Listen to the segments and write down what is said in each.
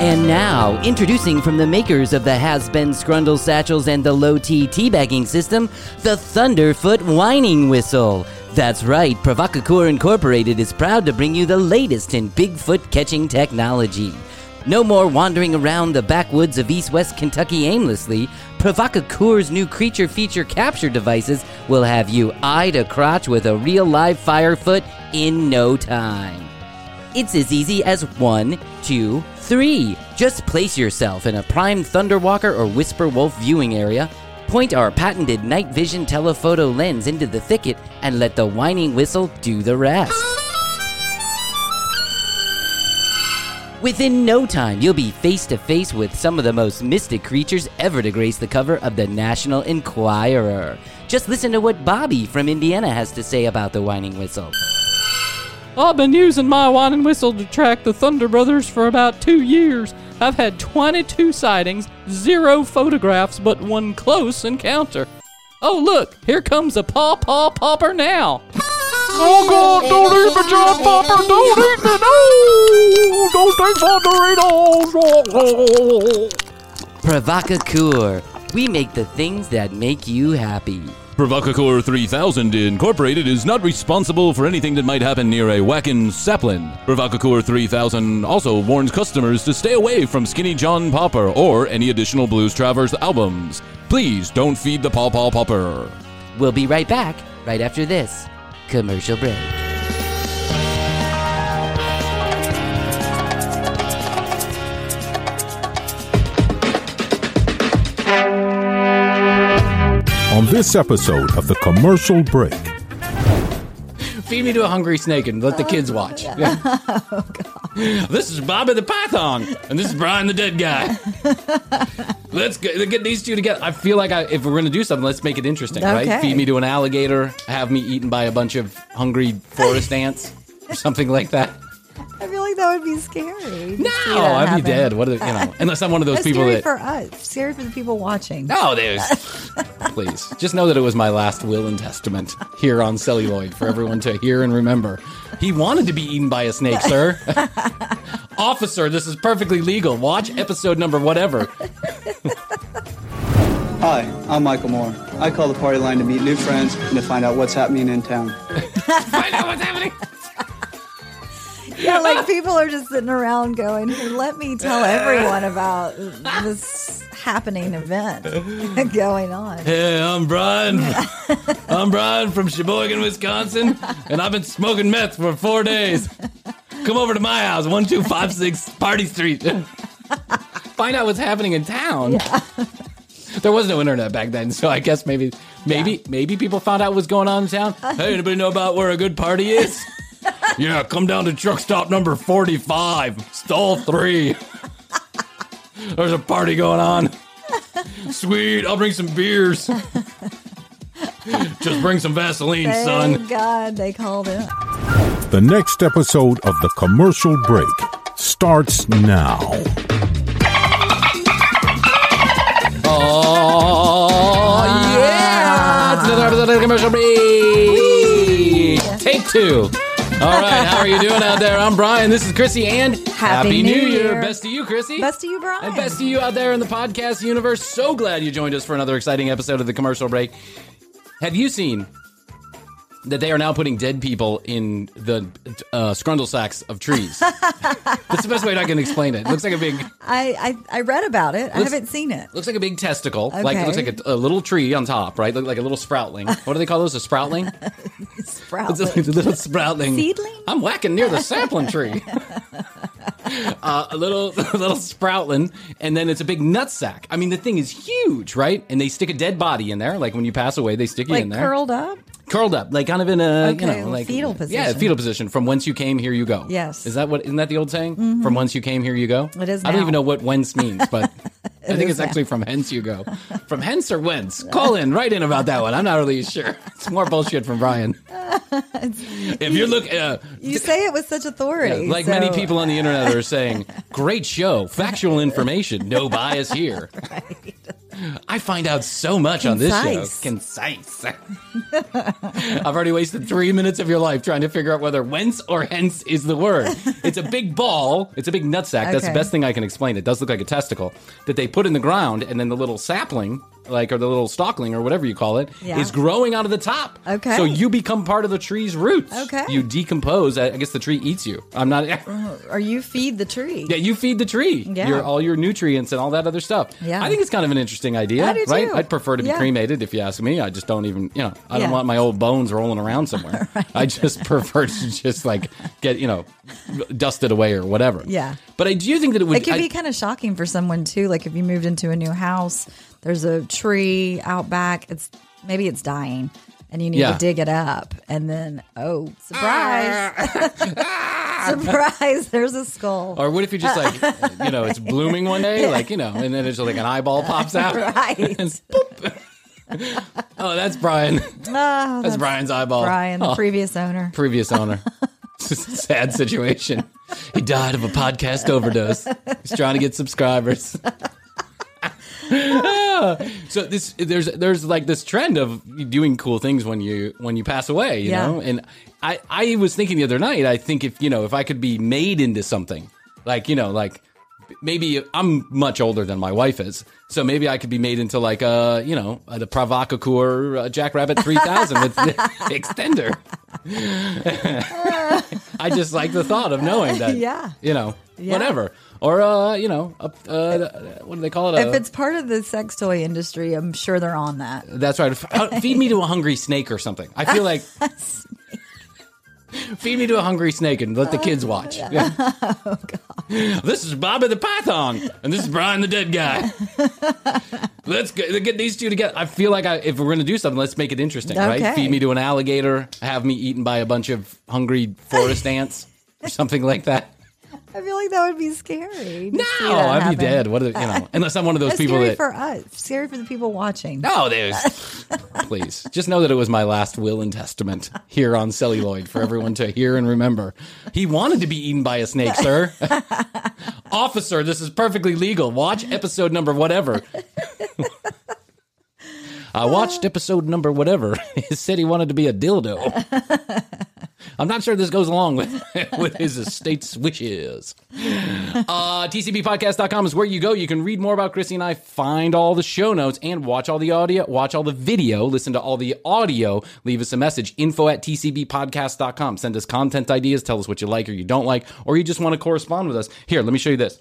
And now, introducing from the makers of the Has-Been Scrundle Satchels and the Low T teabagging system, the Thunderfoot Whining Whistle. That's right, Provocateur Incorporated is proud to bring you the latest in Bigfoot catching technology. No more wandering around the backwoods of East West Kentucky aimlessly. Provocateur's new creature feature capture devices will have you eye to crotch with a real live firefoot in no time. It's as easy as one, two, three. Just place yourself in a prime Thunderwalker or Whisper Wolf viewing area, point our patented night vision telephoto lens into the thicket, and let the whining whistle do the rest. Within no time, you'll be face to face with some of the most mystic creatures ever to grace the cover of the National Enquirer. Just listen to what Bobby from Indiana has to say about the whining whistle. I've been using my whining whistle to track the Thunder Brothers for about two years. I've had 22 sightings, zero photographs, but one close encounter. Oh, look, here comes a paw paw popper now. Oh God! Don't eat me, John Popper! Don't eat me! No! Those things are Doritos! Provocateur. We make the things that make you happy. Provocateur 3000 Incorporated is not responsible for anything that might happen near a whackin' sapling. Provocateur 3000 also warns customers to stay away from Skinny John Popper or any additional Blues Traveler albums. Please don't feed the Paw Paw Popper. We'll be right back right after this commercial break. On this episode of The Commercial Break, Feed me to a hungry snake and let the kids watch. Oh, yeah. this is Bobby the Python, and this is Bryan the Dead Guy. let's get, get these two together. I feel like I, if we're going to do something, let's make it interesting, Okay. right? Feed me to an alligator, have me eaten by a bunch of hungry forest ants, or something like that. I like that would be scary. No, I'd be dead. What are, you know? Unless I'm one of those That's people scary that. for us. Scary for the people watching. No, there's. Please, just know that it was my last will and testament here on Celluloid for everyone to hear and remember. He wanted to be eaten by a snake, sir. Officer, this is perfectly legal. Watch episode number whatever. Hi, I'm Michael Moore. I call the party line to meet new friends and to find out what's happening in town. Find out what's happening. Yeah, like people are just sitting around going, hey, let me tell everyone about this happening event going on. Hey, I'm Bryan. I'm Bryan from Sheboygan, Wisconsin, and I've been smoking meth for four days. Come over to my house, 1256 Party Street. Find out what's happening in town. There was no internet back then, so I guess maybe, maybe, maybe people found out what's going on in town. Hey, anybody know about where a good party is? Yeah, come down to truck stop number 45, stall three. There's a party going on. Sweet, I'll bring some beers. Just bring some Vaseline, son. Thank God they called it. the next episode of The Commercial Break starts now. Oh, yeah! Ah. It's another episode of The Commercial Break. Take two. All right, how are you doing out there? I'm Bryan. This is Krissy, and Happy New Year. Best to you, Krissy. Best to you, Bryan. And best to you out there in the podcast universe. So glad you joined us for another exciting episode of the commercial break. Have you seen that they are now putting dead people in the uh, scrundle sacks of trees? That's the best way I can explain it. It looks like a big, I, I, I read about it. I haven't seen it. looks like a big testicle. Okay. Like it looks like a, a little tree on top, right? Look like a little sproutling. What do they call those? A sproutling? Sprout. It's a, it's a little sproutling. Seedling? I'm whacking near the sapling tree. uh, a little, a little sproutling, and then it's a big nut sack. I mean, the thing is huge, right? And they stick a dead body in there. Like when you pass away, they stick you like in there, curled up. curled up, like kind of in a you know, like fetal position. Yeah, fetal position. From whence you came, here you go. Yes. Mm-hmm. Is that what? Isn't that the old saying? From whence you came, here you go. It is I don't even know what whence means, but. I think it's actually from hence you go. From hence or whence? Call in, write in about that one. I'm not really sure. It's more bullshit from Bryan. if you're looking, uh, You say it with such authority. yeah, like many people on the internet are saying, great show, factual information, no bias here. I find out so much on this show. Concise. Concise. I've already wasted three minutes of your life trying to figure out whether whence or hence is the word. It's a big ball. It's a big nutsack. That's the best thing I can explain. It does look like a testicle that they put in the ground, and then the little sapling, like or the little stalkling or whatever you call it, is Yeah. growing out of the top. Okay. So you become part of the tree's roots. Okay. You decompose. I guess the tree eats you. I'm not. Uh-huh. Or you feed the tree. Yeah, you feed the tree. Yeah. Your all your nutrients and all that other stuff. Yeah. I think it's kind of an interesting idea, right? too. I'd prefer to be Yeah. cremated if you ask me. I just don't even, you know, I don't Yeah. want my old bones rolling around somewhere. I just prefer to just like get, you know, dusted away or whatever. Yeah. But I do think that it would It could I- be kind of shocking for someone too. Like if you moved into a new house, there's a tree out back. It's maybe it's dying, and you need Yeah. to dig it up, and then oh, surprise! surprise! There's a skull. or what if you just like, you know, it's blooming one day, like, you know, and then it's like an eyeball pops out. Right. And boop. oh, that's Bryan. Ah, That's Bryan's eyeball. Bryan, the Oh. previous owner. previous owner. It's just a sad situation. He died of a podcast overdose. He's trying to get subscribers. so this there's there's like this trend of doing cool things when you when you pass away, you Yeah. know? And I I was thinking the other night, I think if, you know, if I could be made into something, like, you know, like maybe I'm much older than my wife is, so maybe I could be made into like a you know a, the Provocateur uh, Jackrabbit 3000 with the extender. I just like the thought of knowing that, Yeah. you know, Yeah. whatever, or uh, you know, a, uh, what do they call it? If A- it's part of the sex toy industry, I'm sure they're on that. that's right. Uh, Feed me to a hungry snake or something. I feel like. Feed me to a hungry snake and let the kids watch. Oh, This is Bobby the Python, and this is Bryan the Dead Guy. let's get, get these two together. I feel like I, if we're going to do something, let's make it interesting, right? Feed me to an alligator, have me eaten by a bunch of hungry forest ants, or something like that. I feel like that would be scary. No, I'd be dead. What are, you know? Unless I'm one of those That's people scary that. for us. Scary for the people watching. No, there's. Please, just know that it was my last will and testament here on Celluloid for everyone to hear and remember. He wanted to be eaten by a snake, sir. Officer, this is perfectly legal. Watch episode number whatever. I watched episode number whatever. He said he wanted to be a dildo. I'm not sure this goes along with with his estate's wishes. Uh, TCBpodcast.com is where you go. You can read more about Krissy and I, find all the show notes, and watch all the audio, watch all the video, listen to all the audio. Leave us a message. Info at TCBpodcast.com. Send us content ideas. Tell us what you like or you don't like, or you just want to correspond with us. Here, let me show you this.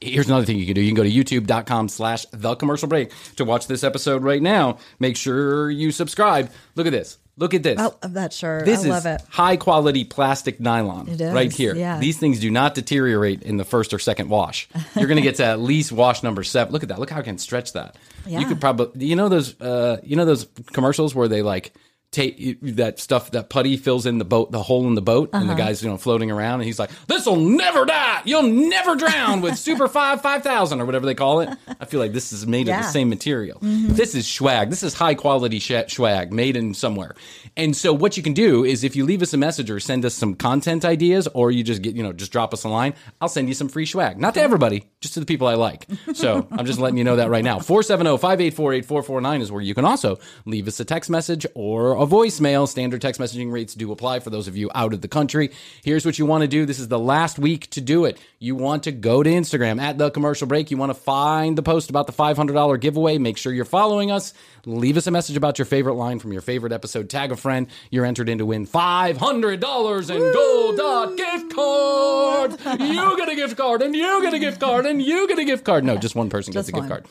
Here's another thing you can do. You can go to youtube.com slash the commercial break to watch this episode right now. Make sure you subscribe. Look at this. Look at this. I love that shirt. This I love is it. high quality plastic nylon It is, right here. yeah. These things do not deteriorate in the first or second wash. You're going to get to at least wash number seven. Look at that. Look how I can stretch that. Yeah. You could probably, you know those, uh, you know those commercials where they like take that stuff that putty fills in the boat, the hole in the boat, and Uh-huh. the guy's you know floating around, and he's like, "This will never die. You'll never drown with Super Five Five Thousand or whatever they call it." I feel like this is made of the same material. This is swag. This is high quality sh- swag made in somewhere. And so what you can do is if you leave us a message or send us some content ideas or you just get, you know, just drop us a line, I'll send you some free swag. Not to everybody, just to the people I like. So I'm just letting you know that right now. 470-584-8449 is where you can also leave us a text message or a voicemail. Standard text messaging rates do apply for those of you out of the country. Here's what you want to do. This is the last week to do it. You want to go to Instagram at the commercial break. You want to find the post about the $500 giveaway. Make sure you're following us. Leave us a message about your favorite line from your favorite episode. Tag a friend. You're entered in to win $500 in gold dot gift card. You get a gift card, and you get a gift card, and you get a gift card. No, just one person gets Just a gift one.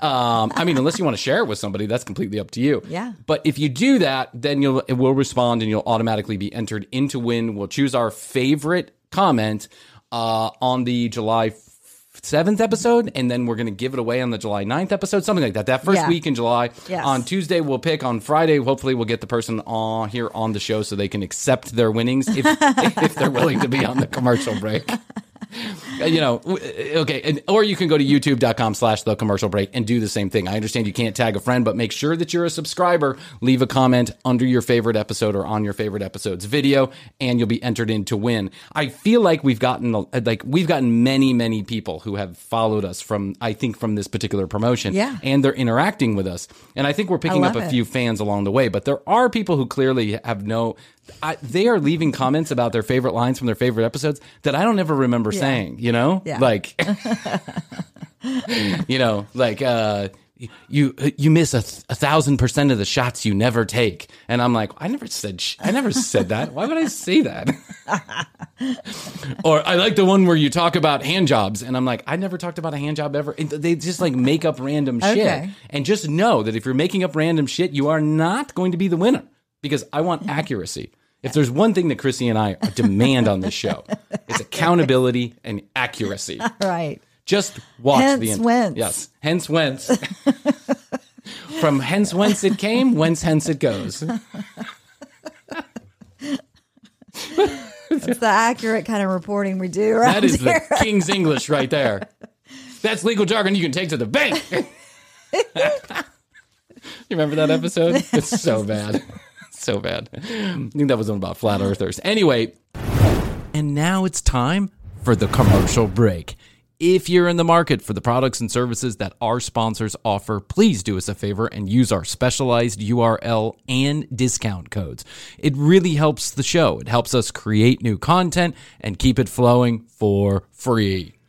card. Um, I mean, unless you want to share it with somebody, that's completely up to you. Yeah. But if you do that, then you'll it will respond, and you'll automatically be entered into win. We'll choose our favorite comment uh, on the July seventh episode, and then we're going to give it away on the July 9th episode, something like that. That first Yeah. week in July. Yes. On Tuesday, we'll pick. On Friday, hopefully, we'll get the person on here on the show so they can accept their winnings if if they're willing to be on the commercial break. Uh, you know, okay, and, or you can go to youtube.com slash the commercial break and do the same thing. I understand you can't tag a friend, but make sure that you're a subscriber. Leave a comment under your favorite episode or on your favorite episode's video, and you'll be entered in to win. I feel like we've gotten like we've gotten many, many people who have followed us from I think from this particular promotion, Yeah. and they're interacting with us, and I think we're picking up a it. few fans along the way. But there are people who clearly have no. I, they are leaving comments about their favorite lines from their favorite episodes that I don't ever remember saying. You know, Yeah. like, you know, like uh, you you miss a, th- a thousand percent of the shots you never take, and I'm like, I never said sh- I never said that. Why would I say that? or I like the one where you talk about hand jobs, and I'm like, I never talked about a hand job ever. And they just like make up random shit, Okay. and just know that if you're making up random shit, you are not going to be the winner because I want accuracy. If there's one thing that Krissy and I demand on this show, it's accountability and accuracy. Right. Just watch Hence the end. whence. Yes, hence whence. From hence whence it came, whence hence it goes. It's the accurate kind of reporting we do around That is the king's English right there. That's legal jargon you can take to the bank. you remember that episode? It's so bad. So bad. I think that was one about flat earthers. Anyway, and now it's time for the commercial break. If you're in the market for the products and services that our sponsors offer, please do us a favor and use our specialized URL and discount codes. It really helps the show. It helps us create new content and keep it flowing for free.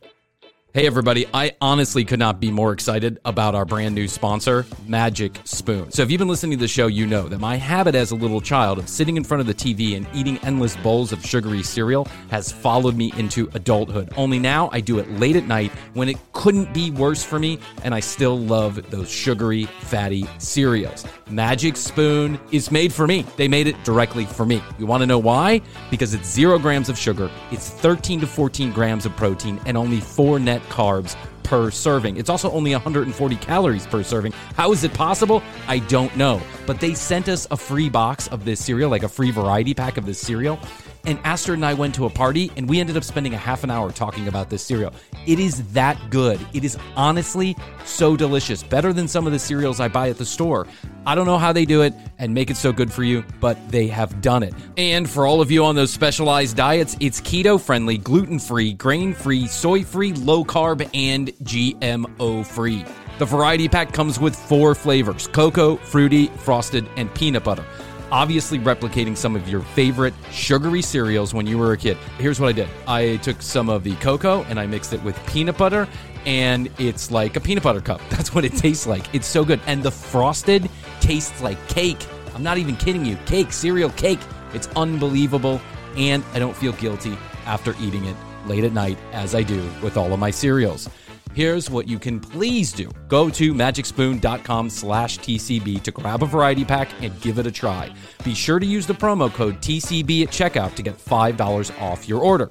Hey, everybody. I honestly could not be more excited about our brand new sponsor, Magic Spoon. So, if you've been listening to the show, you know that my habit as a little child of sitting in front of the TV and eating endless bowls of sugary cereal has followed me into adulthood. Only now I do it late at night when it couldn't be worse for me, and I still love those sugary, fatty cereals. Magic Spoon is made for me. They made it directly for me. You want to know why? Because it's zero grams of sugar, it's 13 to 14 grams of protein, and only four net carbs per serving. It's also only 140 calories per serving. How is it possible? I don't know. But they sent us a free box of this cereal, like a free variety pack of this cereal. And Astrid and I went to a party and we ended up spending a half an hour talking about this cereal. It is that good. It is honestly so delicious. Better than some of the cereals I buy at the store. I don't know how they do it and make it so good for you, but they have done it. And for all of you on those specialized diets, it's keto friendly, gluten free, grain free, soy free, low carb, and GMO free. The variety pack comes with four flavors cocoa, fruity, frosted, and peanut butter obviously replicating some of your favorite sugary cereals when you were a kid. Here's what I did I took some of the cocoa and I mixed it with peanut butter, and it's like a peanut butter cup. That's what it tastes like. It's so good. And the frosted tastes like cake. I'm not even kidding you. Cake, cereal cake. It's unbelievable. And I don't feel guilty after eating it late at night as I do with all of my cereals. Here's what you can please do. Go to magicspoon.com slash TCB to grab a variety pack and give it a try. Be sure to use the promo code TCB at checkout to get $5 off your order.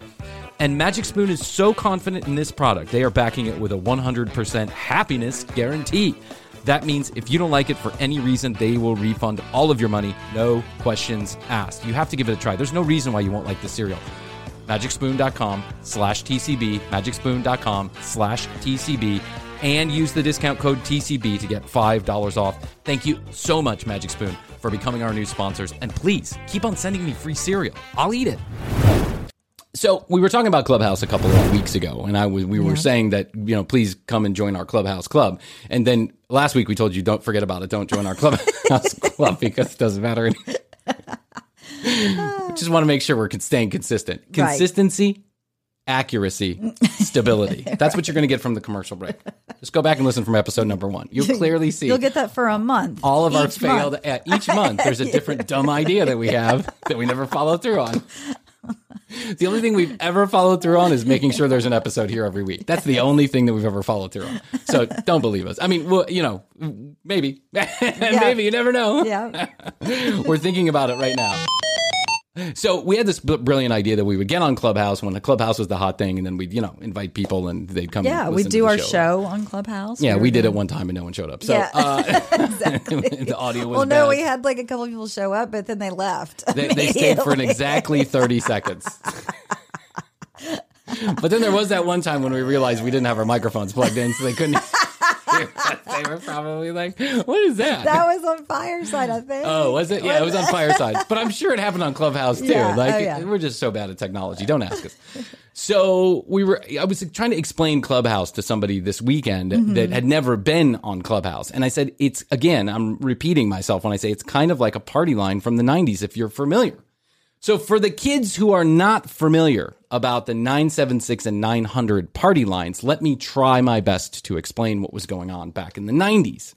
And Magic Spoon is so confident in this product, they are backing it with a 100% happiness guarantee. That means if you don't like it for any reason, they will refund all of your money, no questions asked. You have to give it a try. There's no reason why you won't like the cereal magicspoon.com slash TCB, magicspoon.com slash TCB, and use the discount code TCB to get $5 off. Thank you so much, Magic Spoon, for becoming our new sponsors. And please keep on sending me free cereal. I'll eat it. So we were talking about Clubhouse a couple of weeks ago, and I was we were saying that you know please come and join our Clubhouse club. And then last week we told you don't forget about it, don't join our Clubhouse club because it doesn't matter. Just want to make sure we're staying consistent. Right. Consistency, accuracy, stability. That's what you're going to get from the commercial break. Just go back and listen from episode number one. You'll clearly see You'll get that for a month. all of our failed month. uh, each month there's a different dumb idea that we have that we never follow through on the only thing we've ever followed through on is making sure there's an episode here every week that's the only thing that we've ever followed through on so don't believe us i mean well you know maybe maybe you never know Yeah. we're thinking about it right now so we had this br- brilliant idea that we would get on Clubhouse when the Clubhouse was the hot thing, and then we'd you know invite people and they'd come. Yeah, and we do our show. on Clubhouse. Yeah, we did it one time and no one showed up. So Yeah, uh, exactly. the audio was Well, no, bad. we had like a couple people show up, but then they left. They, they stayed for an exactly 30 seconds. but then there was that one time when we realized we didn't have our microphones plugged in, so they couldn't. they were probably like, "What is that?" That was on Fireside, I think. Oh, was it? Yeah, it was on Fireside. But I'm sure it happened on Clubhouse too. Yeah, Like oh, yeah. we're just so bad at technology. Don't ask us. So we were I was trying to explain Clubhouse to somebody this weekend Mm-hmm. that had never been on Clubhouse. And I said it's again, I'm repeating myself when I say it's kind of like a party line from the 90s if you're familiar. So for the kids who are not familiar about the 976 and 900 party lines, let me try my best to explain what was going on back in the 90s.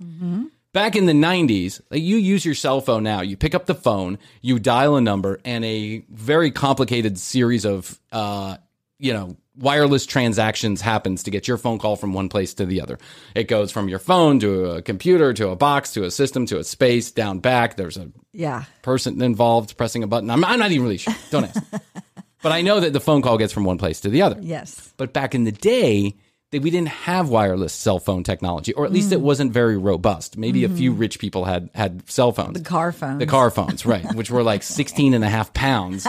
Back in the 90s, you use your cell phone now. You pick up the phone, you dial a number, and a very complicated series of, uh, you know, wireless transactions happens to get your phone call from one place to the other. It goes from your phone to a computer to a box to a system to a space down back. There's a Yeah. person involved pressing a button. I'm, I'm not even really sure. Don't ask. but I know that the phone call gets from one place to the other. Yes. But back in the day, we didn't have wireless cell phone technology, or at least Mm. it wasn't very robust. Maybe a few rich people had had cell phones. The car phone. The car phones, right, which were like 16 and a half pounds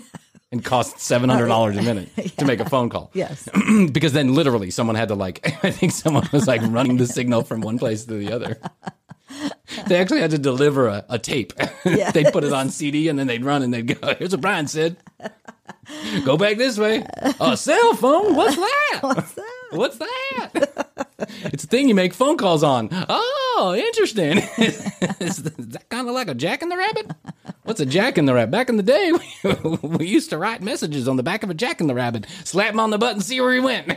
and cost $700 a minute to make a phone call. Yes. because then literally someone had to like, I think someone was like running the signal from one place to the other. They actually had to deliver a, a tape. they'd put it on CD and then they'd run and they'd go, here's what Bryan said. Go back this way. A cell phone? What's that? What's that? What's that? it's a thing you make phone calls on. Oh, interesting. Is that kind of like a jack in the rabbit? What's a jack in the rabbit? Back in the day, we, we used to write messages on the back of a jack in the rabbit, slap him on the butt and see where he went.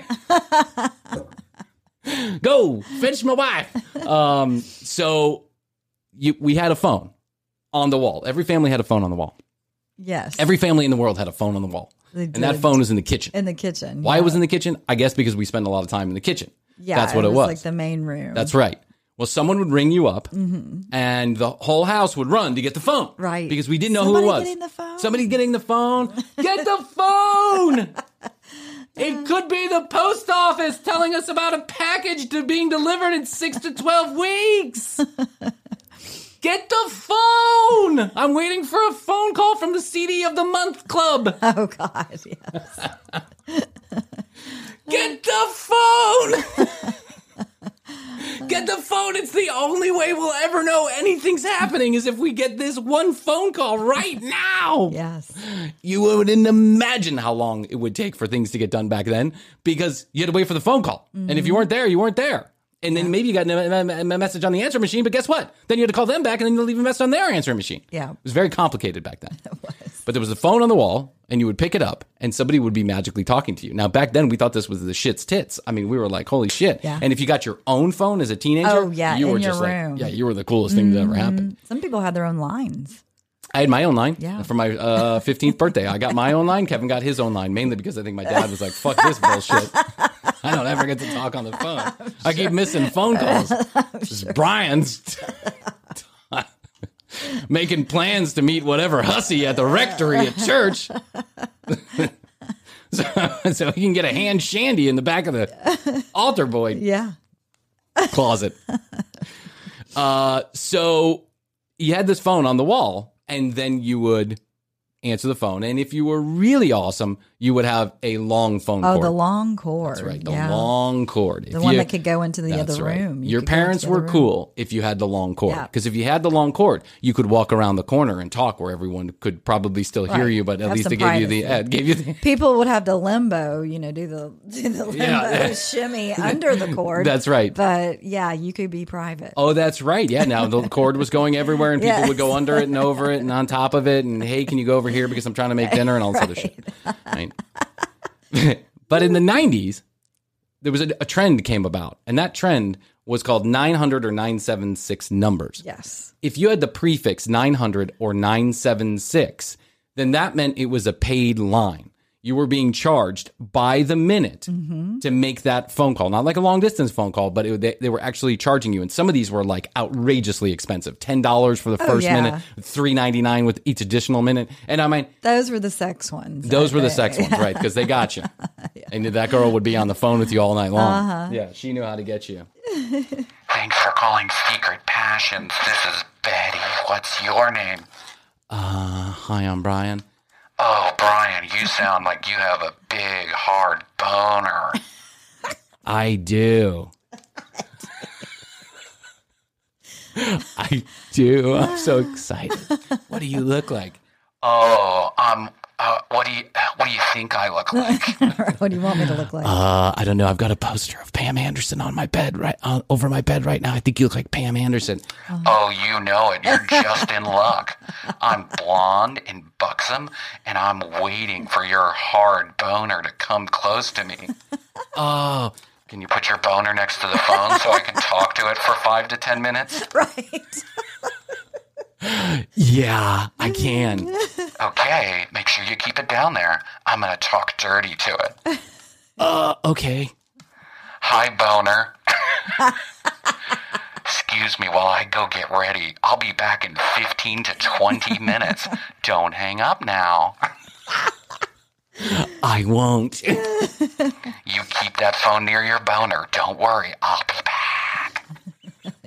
Go fetch my wife. Um, so you, we had a phone on the wall. Every family had a phone on the wall. Yes. Every family in the world had a phone on the wall. And that phone was in the kitchen. in the kitchen. Why yeah. it was in the kitchen? I guess because we spend a lot of time in the kitchen. Yeah, That's what it was. Like the main room. That's right. Well, someone would ring you up, and the whole house would run to get the phone. Mm-hmm. Right. Because we didn't know Somebody who it was. getting the phone? Somebody getting the phone. Get the phone. It could be the post office telling us about a package to being delivered in six to twelve weeks. Get the phone. I'm waiting for a phone call from the CD of the Month Club. Oh God. Yes. Get the phone! Get the phone. It's the only way we'll ever know anything's happening is if we get this one phone call right now. yes. You wouldn't imagine how long it would take for things to get done back then because you had to wait for the phone call. And if you mm-hmm. weren't there, you weren't there. And then maybe you got a, message on the answer machine, but guess what? Then you had to call them back and then you leave a message on their answering machine. Yeah. It was very complicated back then. it was. But there was a phone on the wall, and you would pick it up, and somebody would be magically talking to you. Now, back then, we thought this was the shit's tits. I mean, we were like, holy shit. Yeah. And if you got your own phone as a teenager, Oh, yeah, you in were your just room. Mm-hmm. like, yeah, you were the coolest thing that ever happened. Some people had their own lines. I had my own line Yeah. for my uh, 15th birthday. I got my own line. Kevin got his own line, mainly because I think my dad was like, fuck this bullshit. I don't ever get to talk on the phone. I keep missing phone calls. Is Bryan's making plans to meet whatever hussy at the rectory at church. so, so he can get a hand shandy in the back of the altar boy Yeah. closet. uh, so you had this phone on the wall, and then you would answer the phone. And if you were really awesome, you would have a long phone call. Oh, cord. the long cord. That's right, the yeah. long cord. The one that could go into the other right. room. You Your could go into parents were room. cool if you had the long cord. Yeah. Because if you had the long cord, you could walk around the corner and talk where everyone could probably still hear you, but at Have least it gave you the uh, gave you the People would have to limbo, you know, do the do the limbo Yeah. shimmy under the cord. That's right. But yeah, you could be private. Oh, that's right. Yeah, now the cord was going everywhere, and people would go under it and over it and on top of it. And hey, can you go over here because I'm trying to make dinner and all this other shit. But in the 90s, there was a, a trend came about, and that trend was called 900 or 976 numbers. Yes. If you had the prefix 900 or 976, then that meant it was a paid line. You were being charged by the minute Mm-hmm. to make that phone call. Not like a long distance phone call, but it, they, they were actually charging you. And some of these were like outrageously expensive $10 for the first Oh, yeah. minute, three ninety nine with each additional minute. And I mean, Those were the sex ones. those I were the sex ones, right? Because they got you. And that girl would be on the phone with you all night long. Uh-huh. Yeah, she knew how to get you. Thanks for calling Secret Passions. This is Betty. What's your name? Uh, hi, I'm Bryan. Oh, Bryan, you sound like you have a big, hard boner. I do. I do. I'm so excited. What do you look like? Oh, um, uh, what do you, what do you think I look like? what do you want me to look like? Uh, I don't know. I've got a poster of Pam Anderson on my bed right uh, over my bed right now. I think you look like Pam Anderson. Oh, you know it. You're just in luck. I'm blonde and buxom, and I'm waiting for your hard boner to come close to me. Oh, Can you put your boner next to the phone so I can talk to it for five to ten minutes? right. Yeah, I can. Okay, make sure you keep it down there. I'm gonna talk dirty to it. Uh, okay. Hi, boner. Excuse me while I go get ready. I'll be back in 15 to 20 minutes. Don't hang up now. I won't. You keep that phone near your boner. Don't worry, I'll be back.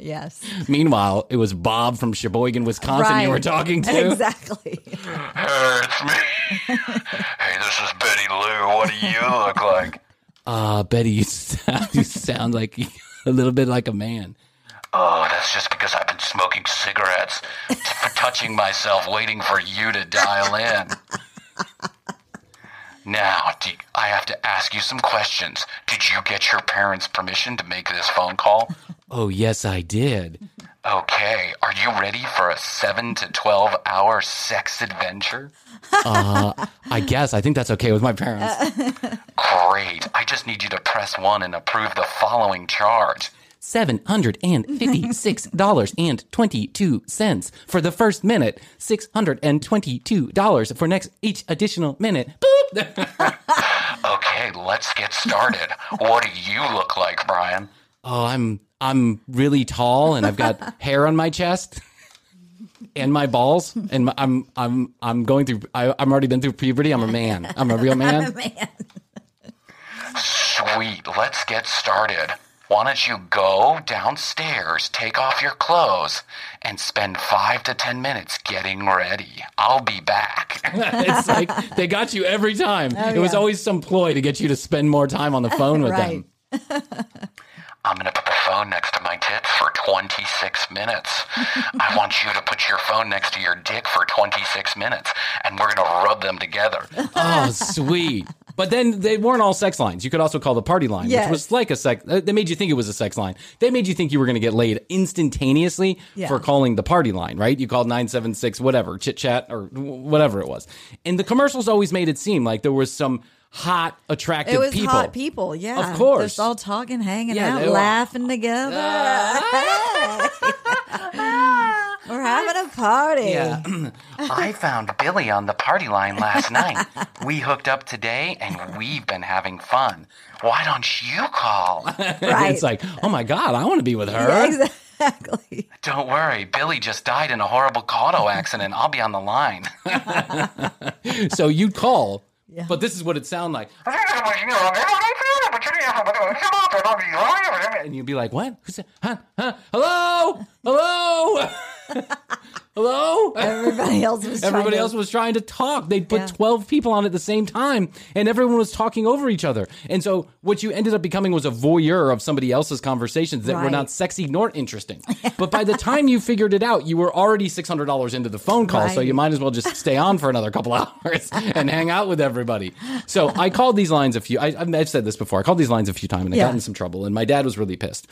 Yes. Meanwhile, it was Bob from Sheboygan, Wisconsin you were talking to. Exactly. Hey, it's me. hey, this is Betty Lou. What do you look like? Uh, Betty, you sound, you sound like a little bit like a man. Oh, that's just because I've been smoking cigarettes, t- for touching myself, waiting for you to dial in. Now, do I have to ask you some questions. Did you get your parents' permission to make this phone call? Oh, yes, I did. Okay, are you ready for a 7 to 12 hour sex adventure? Uh, I guess. I think that's okay with my parents. Great. I just need you to press 1 and approve the following charge. $756.22 for the first minute, $622 for next each additional minute. Boop! Okay, let's get started. what do you look like, Bryan? Oh, I'm I'm really tall and I've got hair on my chest and my balls and my, I'm I'm I'm going through I, I'm already been through puberty. I'm a man. I'm a real man. Man. Sweet, let's get started. Why don't you go downstairs, take off your clothes, and spend five to ten minutes getting ready? I'll be back. it's like they got you every time. Oh, it was always some ploy to get you to spend more time on the phone with Right. them. I'm gonna put the phone next to my tits for 26 minutes. I want you to put your phone next to your dick for 26 minutes, and we're gonna rub them together. Oh, sweet. But then they weren't all sex lines. You could also call the party line, Yes. which was like a sex. uh, They made you think it was a sex line. They made you think you were going to get laid instantaneously Yeah. for calling the party line, right? You called 976, whatever, chit chat or whatever it was. And the commercials always made it seem like there was some hot, attractive It was people. hot people, yeah. Of course. Just all talking, hanging Yeah, out, they were- laughing together. Ah. We're having a party. Yeah. I found Billy on the party line last night. We hooked up today, and we've been having fun. Why don't you call? Right. it's like, oh my God, I want to be with her. Yeah, exactly. Don't worry, Billy just died in a horrible auto accident. I'll be on the line. So you'd call, but this is what it sounded like. And you'd be like, what? Who's that? Huh? Huh? Hello? Hello? Hello? Everybody else was trying Everybody to- else was trying to talk. They put Yeah. 12 people on at the same time, and everyone was talking over each other. And so, what you ended up becoming was a voyeur of somebody else's conversations that were not sexy nor interesting. but by the time you figured it out, you were already $600 into the phone call, so you might as well just stay on for another couple hours and hang out with everybody. So, I called these lines a few, I, I've said this before, I called these lines a few times and I Yeah. got in some trouble, and my dad was really pissed.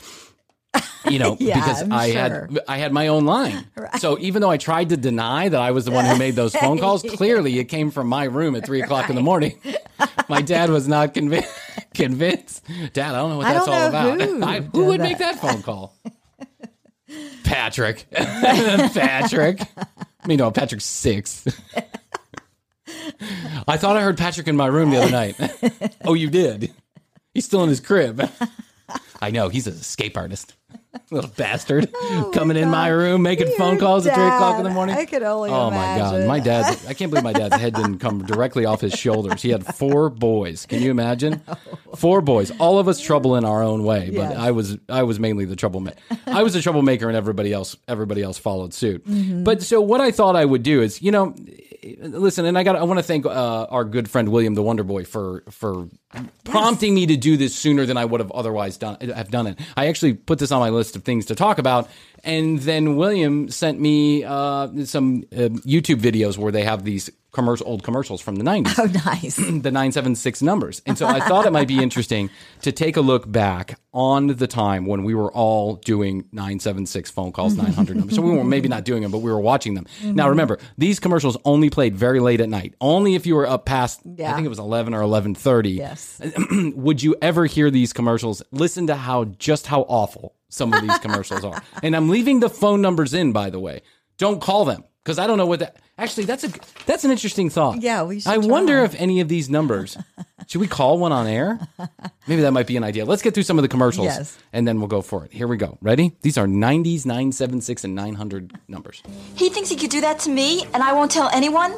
You know, Yeah, because I'm I sure. had I had my own line. So even though I tried to deny that I was the one who made those phone calls, clearly it came from my room at three o'clock in the morning. My dad was not convinced. convinced. Dad, I don't know what that's all about. who I- who would that. make that phone call? Patrick. Patrick. I mean, no, Patrick's six. I thought I heard Patrick in my room the other night. oh, you did? He's still in his crib. I know, he's an escape artist. Little bastard. Coming in my room, making phone Your calls at 3 o'clock in the morning. I could only Oh, my God. My dad's, I can't believe my dad's head didn't come directly off his shoulders. He had four boys. Can you imagine? Four boys. All of us trouble in our own way, but Yes. I was, I was mainly the troublemaker. I was the troublemaker and everybody else, everybody else followed suit. Mm-hmm. But so what I thought I would do is, you know, listen, and I got I want to thank uh, our good friend William the Wonder Boy for for prompting me to do this sooner than I would have otherwise done have done it. I actually put this on my list of things to talk about, and then William sent me uh, some uh, YouTube videos where they have these commercial old commercials from the 90s. Oh, nice. the 976 numbers. And so I thought it might be interesting to take a look back on the time when we were all doing 976 phone calls, 900 numbers. So we were maybe not doing them, but we were watching them. Now remember, these commercials only played very late at night. Only if you were up past, I think it was 11 or 11:30. Yes. Would you ever hear these commercials? Listen to how just how awful some of these commercials are. And I'm leaving the phone numbers in by the way. Don't call them because I don't know what that Actually, that's a that's an interesting thought. Yeah, we should I wonder if any of these numbers should we call one on air? Maybe that might be an idea. Let's get through some of the commercials Yes. and then we'll go for it. Here we go. Ready? These are 90s, 976 and 900 numbers. He thinks he could do that to me, and I won't tell anyone?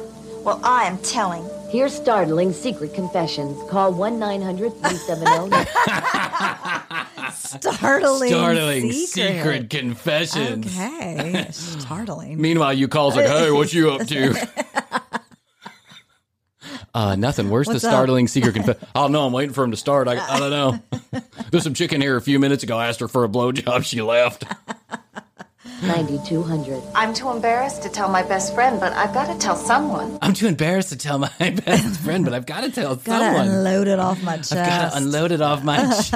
Well, I am telling. Here's startling secret confessions. Call 1 900 370 Startling. Startling secret. secret confessions. Okay. Startling. Meanwhile, you calls like, "Hey, what you up to?" Uh, nothing. Where's What's the up? startling secret don't know. I'm waiting for him to start. I, I don't know. There's some chicken here a few minutes ago. I asked her for a blowjob. She left. 9200. I'm too embarrassed to tell my best friend, but I've got to tell someone. I'm too embarrassed to tell my best friend, but I've got to tell Gotta someone. unload it off my chest. I've got to unload it off my chest.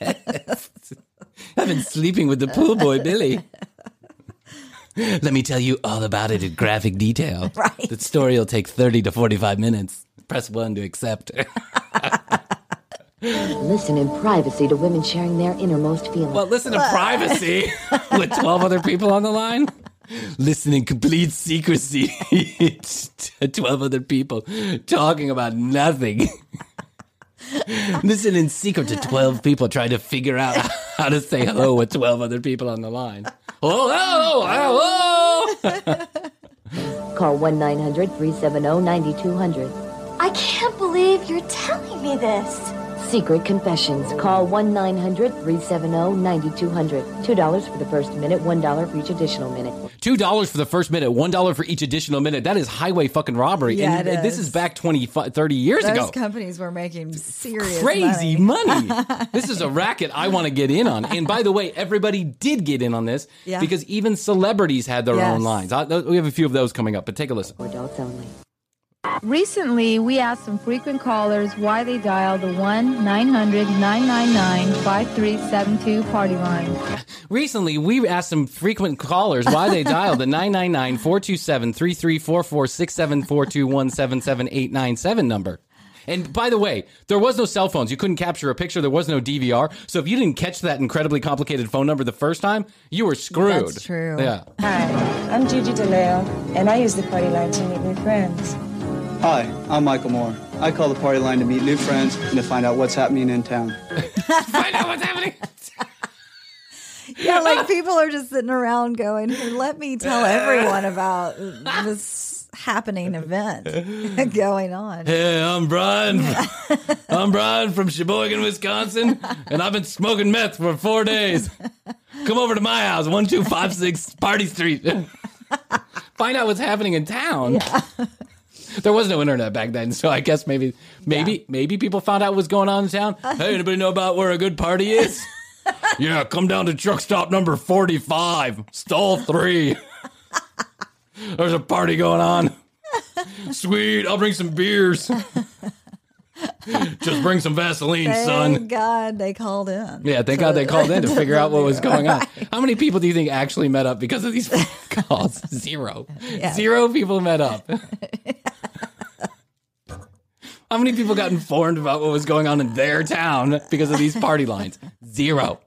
I've been sleeping with the pool boy, Billy. Let me tell you all about it in graphic detail. Right. The story will take 30 to 45 minutes. Press one to accept. Listen in privacy to women sharing their innermost feelings. well, listen to privacy with 12 other people on the line. Listen in complete secrecy to 12 other people talking about nothing. Listen in secret to 12 people trying to figure out how to say hello with 12 other people on the line. Hello, hello, hello. Call 1 900 370 9200. I can't believe you're telling me this. Secret confessions. Call 1 900 370 9200. $2 for the first minute, $1 for each additional minute. $2 for the first minute, $1 for each additional minute. That is highway fucking robbery. Yeah, and it this is. is back 20, 30 years Those ago. companies were making serious crazy money. money. this is a racket I want to get in on. And by the way, everybody did get in on this Yeah. because even celebrities had their Yes. own lines. I, we have a few of those coming up, but take a listen. For adults only. Recently, we asked some frequent callers why they dialed the 1 900 999 5372 party line. Recently, we asked some frequent callers why they dialed the 999 427 3344 6742 177 number. And by the way, there was no cell phones. You couldn't capture a picture. There was no DVR. So if you didn't catch that incredibly complicated phone number the first time, you were screwed. That's true. Yeah. Hi, I'm Gigi DeLeo, and I use the party line to meet new friends. Hi, I'm Michael Moore. I call the party line to meet new friends and to find out what's happening in town. Find out what's happening. Yeah, like people are just sitting around going, "Hey, let me tell everyone about this happening event going on. Hey, I'm Bryan. I'm Bryan from Sheboygan, Wisconsin, and I've been smoking meth for four days. Come over to my house, 1256 Party Street. Find out what's happening in town. There was no internet back then, so I guess maybe, maybe, maybe people found out what was going on in town. Uh. Hey, anybody know about where a good party is? yeah, come down to truck stop number 45, stall three. There's a party going on. Sweet, I'll bring some beers. Just bring some Vaseline, Thank son. Thank God they called in. Yeah, thank God they called in to figure out what was going on. How many people do you think actually met up because of these calls? Zero. Yeah. Zero people met up. How many people got informed about what was going on in their town because of these party lines? Zero.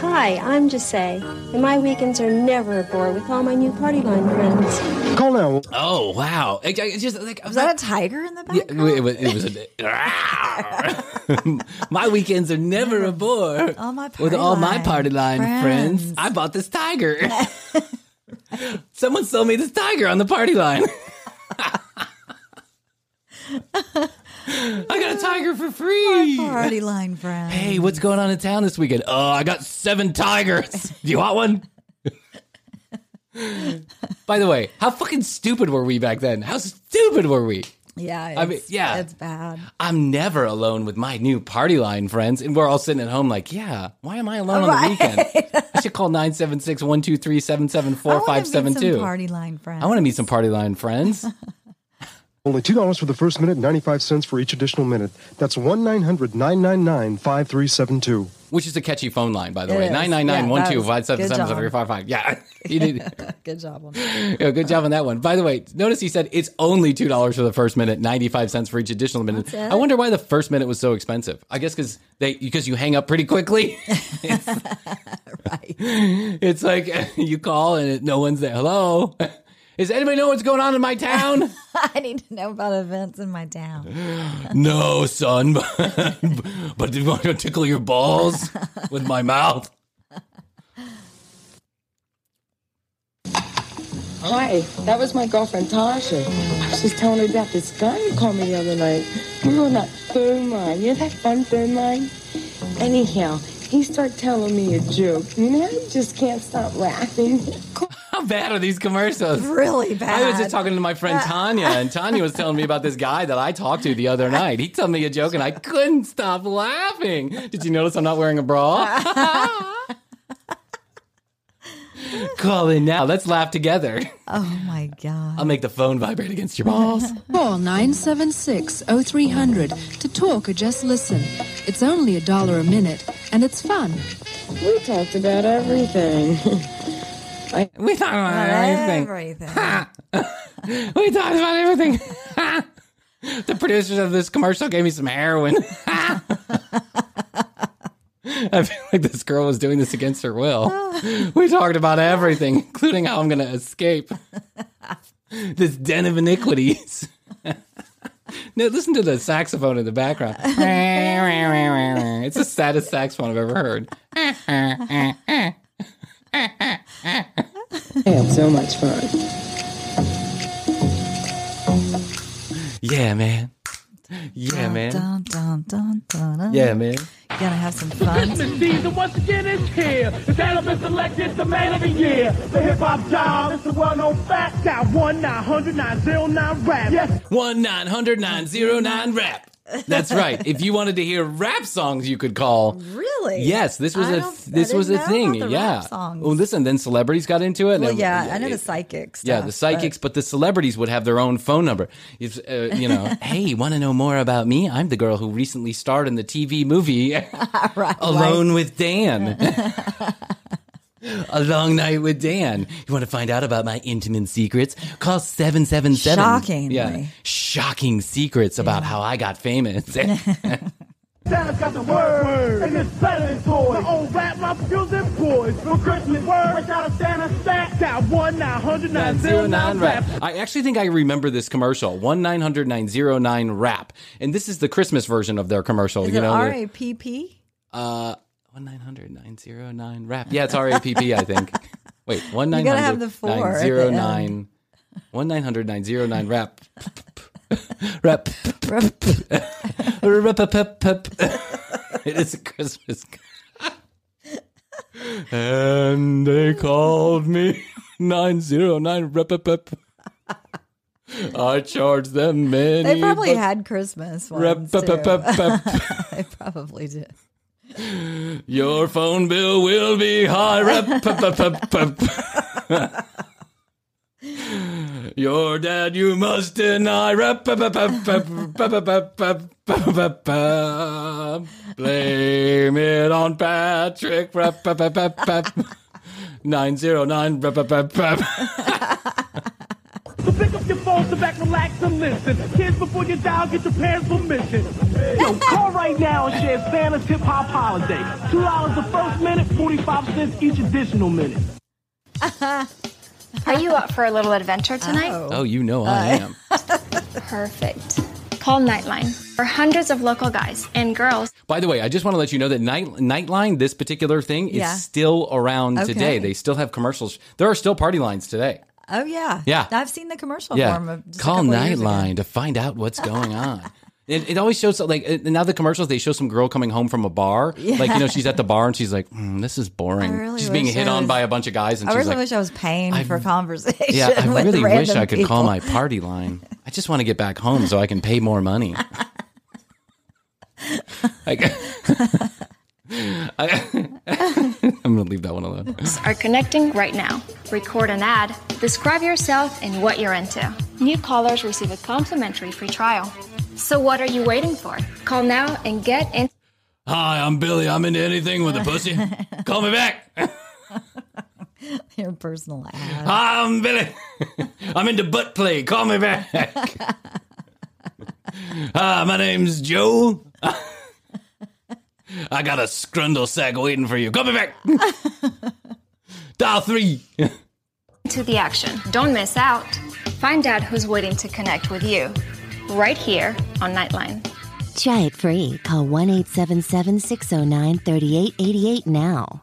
Hi, I'm Jose, and my weekends are never a bore with all my new party line friends. Call now. Oh wow! It, it just like Was that a tiger in the back? Yeah, it was. It was a, my weekends are never a bore. All my with all my party line friends. friends. I bought this tiger. Someone sold me this tiger on the party line. I got a tiger for free. My party line friend. Hey, what's going on in town this weekend? Oh, I got seven tigers. Do you want one? By the way, how fucking stupid were we back then? How stupid were we? Yeah, I mean, yeah, it's bad. I'm never alone with my new party line friends, and we're all sitting at home like, yeah, why am I alone right. on the weekend? I should call 976 123 Party line friends. I want to meet some party line friends. Only $2 for the first minute, 95 cents for each additional minute. That's 1 900 999 5372. Which is a catchy phone line, by the It way. is. 999 Yeah, that was- 125 Yeah. He did. Good job on that. Yeah, good job on that one. By the way, notice he said it's only two dollars for the first minute, ninety five cents for each additional minute. I wonder why the first minute was so expensive. I guess because they because you hang up pretty quickly. it's, right. It's like you call and it, no one's there. Hello. Does anybody know what's going on in my town? I need to know about events in my town. no, son. But, but do you want to tickle your balls with my mouth? Hi, that was my girlfriend Tasha. I was just telling her about this guy who called me the other night. We were on that phone line. You know that fun phone line? Anyhow, he started telling me a joke. You know, I just can't stop laughing. How bad are these commercials? Really bad. I was just talking to my friend uh, Tanya, and Tanya was telling me about this guy that I talked to the other night. He told me a joke, and I couldn't stop laughing. Did you notice I'm not wearing a bra? Call in now. Let's laugh together. Oh my god. I'll make the phone vibrate against your balls. Call 976 0300 to talk or just listen. It's only a dollar a minute, and it's fun. We talked about everything. I, we talked about everything. Everything. We talked about everything. the producers of this commercial gave me some heroin. I feel like this girl was doing this against her will. We talked about everything, including how I'm going to escape this den of iniquities. now, listen to the saxophone in the background. it's the saddest saxophone I've ever heard. I had so much fun. Yeah, man. Yeah, man. Dun, dun, dun, dun, dun. Yeah, man. Gonna have some fun. Christmas season once again is here. The has been selected the man of the year. The hip hop job is the well-known fact. Got one nine hundred nine zero nine rap. Yes, One nine hundred nine zero nine rap. That's right. If you wanted to hear rap songs, you could call. Really? Yes, this was I a this was a thing. yeah. rap. Well, listen. Then celebrities got into it. and Well, it- yeah, I know the it- psychics. Yeah, the psychics, but the celebrities would have their own phone number. If uh, you know, hey, want to know more about me? I'm the girl who recently starred in the TV movie Alone with Dan. A long night with Dan. You want to find out about my intimate secrets? Call 777. Shockingly. Yeah. Shocking secrets about how I got famous. Dallas got the word, word. and it's better than toys. The old rap, my music boys. for Christmas word, which out of Santa stack. Got 1 nine hundred nine zero nine rap. I actually think I remember this commercial 1 nine hundred nine zero nine rap. And this is the Christmas version of their commercial. Is you know, R A P P? Uh, 1 900 909 rap. Yeah, it's R A P P, I think. Wait, 1 900 1 900 909 rap. Rap. It is a Christmas. and they called me 909 rep I charged them many. They probably had Christmas ones too. they probably did. Your phone bill will be high. Rep- you're dead. you must deny. Blame it on Patrick. 909. So pick up your phone, sit back, relax, and listen. Kids, before you dial, get your parents' permission. Yo, call right now and share Santa's hip hop holiday. Two dollars the first minute, forty-five cents each additional minute. Are you up for a little adventure tonight? Oh, oh you know I am. Perfect. Call Nightline for hundreds of local guys and girls. By the way, I just want to let you know that Night Nightline, this particular thing, Yeah. is still around Okay. today. They still have commercials. There are still party lines today. Oh yeah. Yeah. I've seen the commercial yeah, form of just a call of years ago. Nightline to find out what's going on. It, it always shows like uh, now the commercials they show some girl coming home from a bar yeah. like you know she's at the bar and she's like mm, this is boring really she's being hit I on by a bunch of guys and I she's really like wish I was paying I- for conversation. yeah I really wish I could call my party line I just want to get back home so I can pay more money Like- I, I'm gonna leave that one alone are connecting right now. Record an ad. Describe yourself and what you're into. New callers receive a complimentary free trial. So what are you waiting for? Call now and get in. Hi, I'm Billy. I'm into anything with a pussy. Call me back. Your personal ad. Hi, I'm Billy. I'm into butt play. Call me back. Hi, my name's Joe. I got a scrundle sack waiting for you. Call me back. Dial three. to the action. Don't miss out. Find out who's waiting to connect with you right here on Nightline. Try it free. Call 1 877 609 3888 now.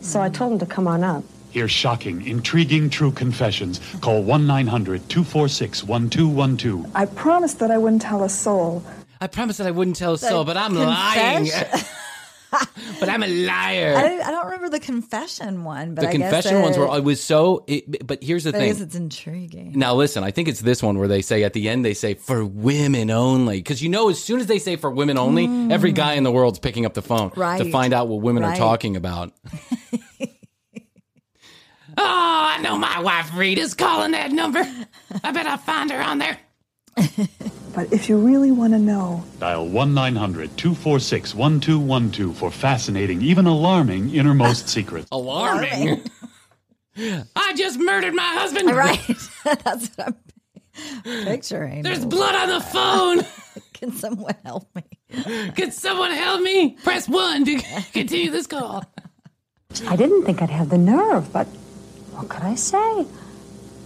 So I told him to come on up. Hear shocking, intriguing true confessions. Call 1 900 246 1212. I promised that I wouldn't tell a soul. I promised that I wouldn't tell a soul but I'm lying but I'm a liar I, don't- I don't remember the confession one, but the I confession guess ones were it- it was so it, but here's the but I thing guess it's intriguing. Now listen, I think it's this one where they say at the end they say for women only because you know as soon as they say for women only, Mm. every guy in the world's picking up the phone to find out what women are talking about. Oh, I know my wife Rita's calling that number. I bet I'll find her on there. But if you really want to know, Dial 1 900 246 1212 for fascinating, even alarming innermost secrets. Alarming. I just murdered my husband. Right. That's what I'm picturing. There's blood on the phone. Can someone help me? Can someone help me? Press one to continue this call. I didn't think I'd have the nerve, but what could I say?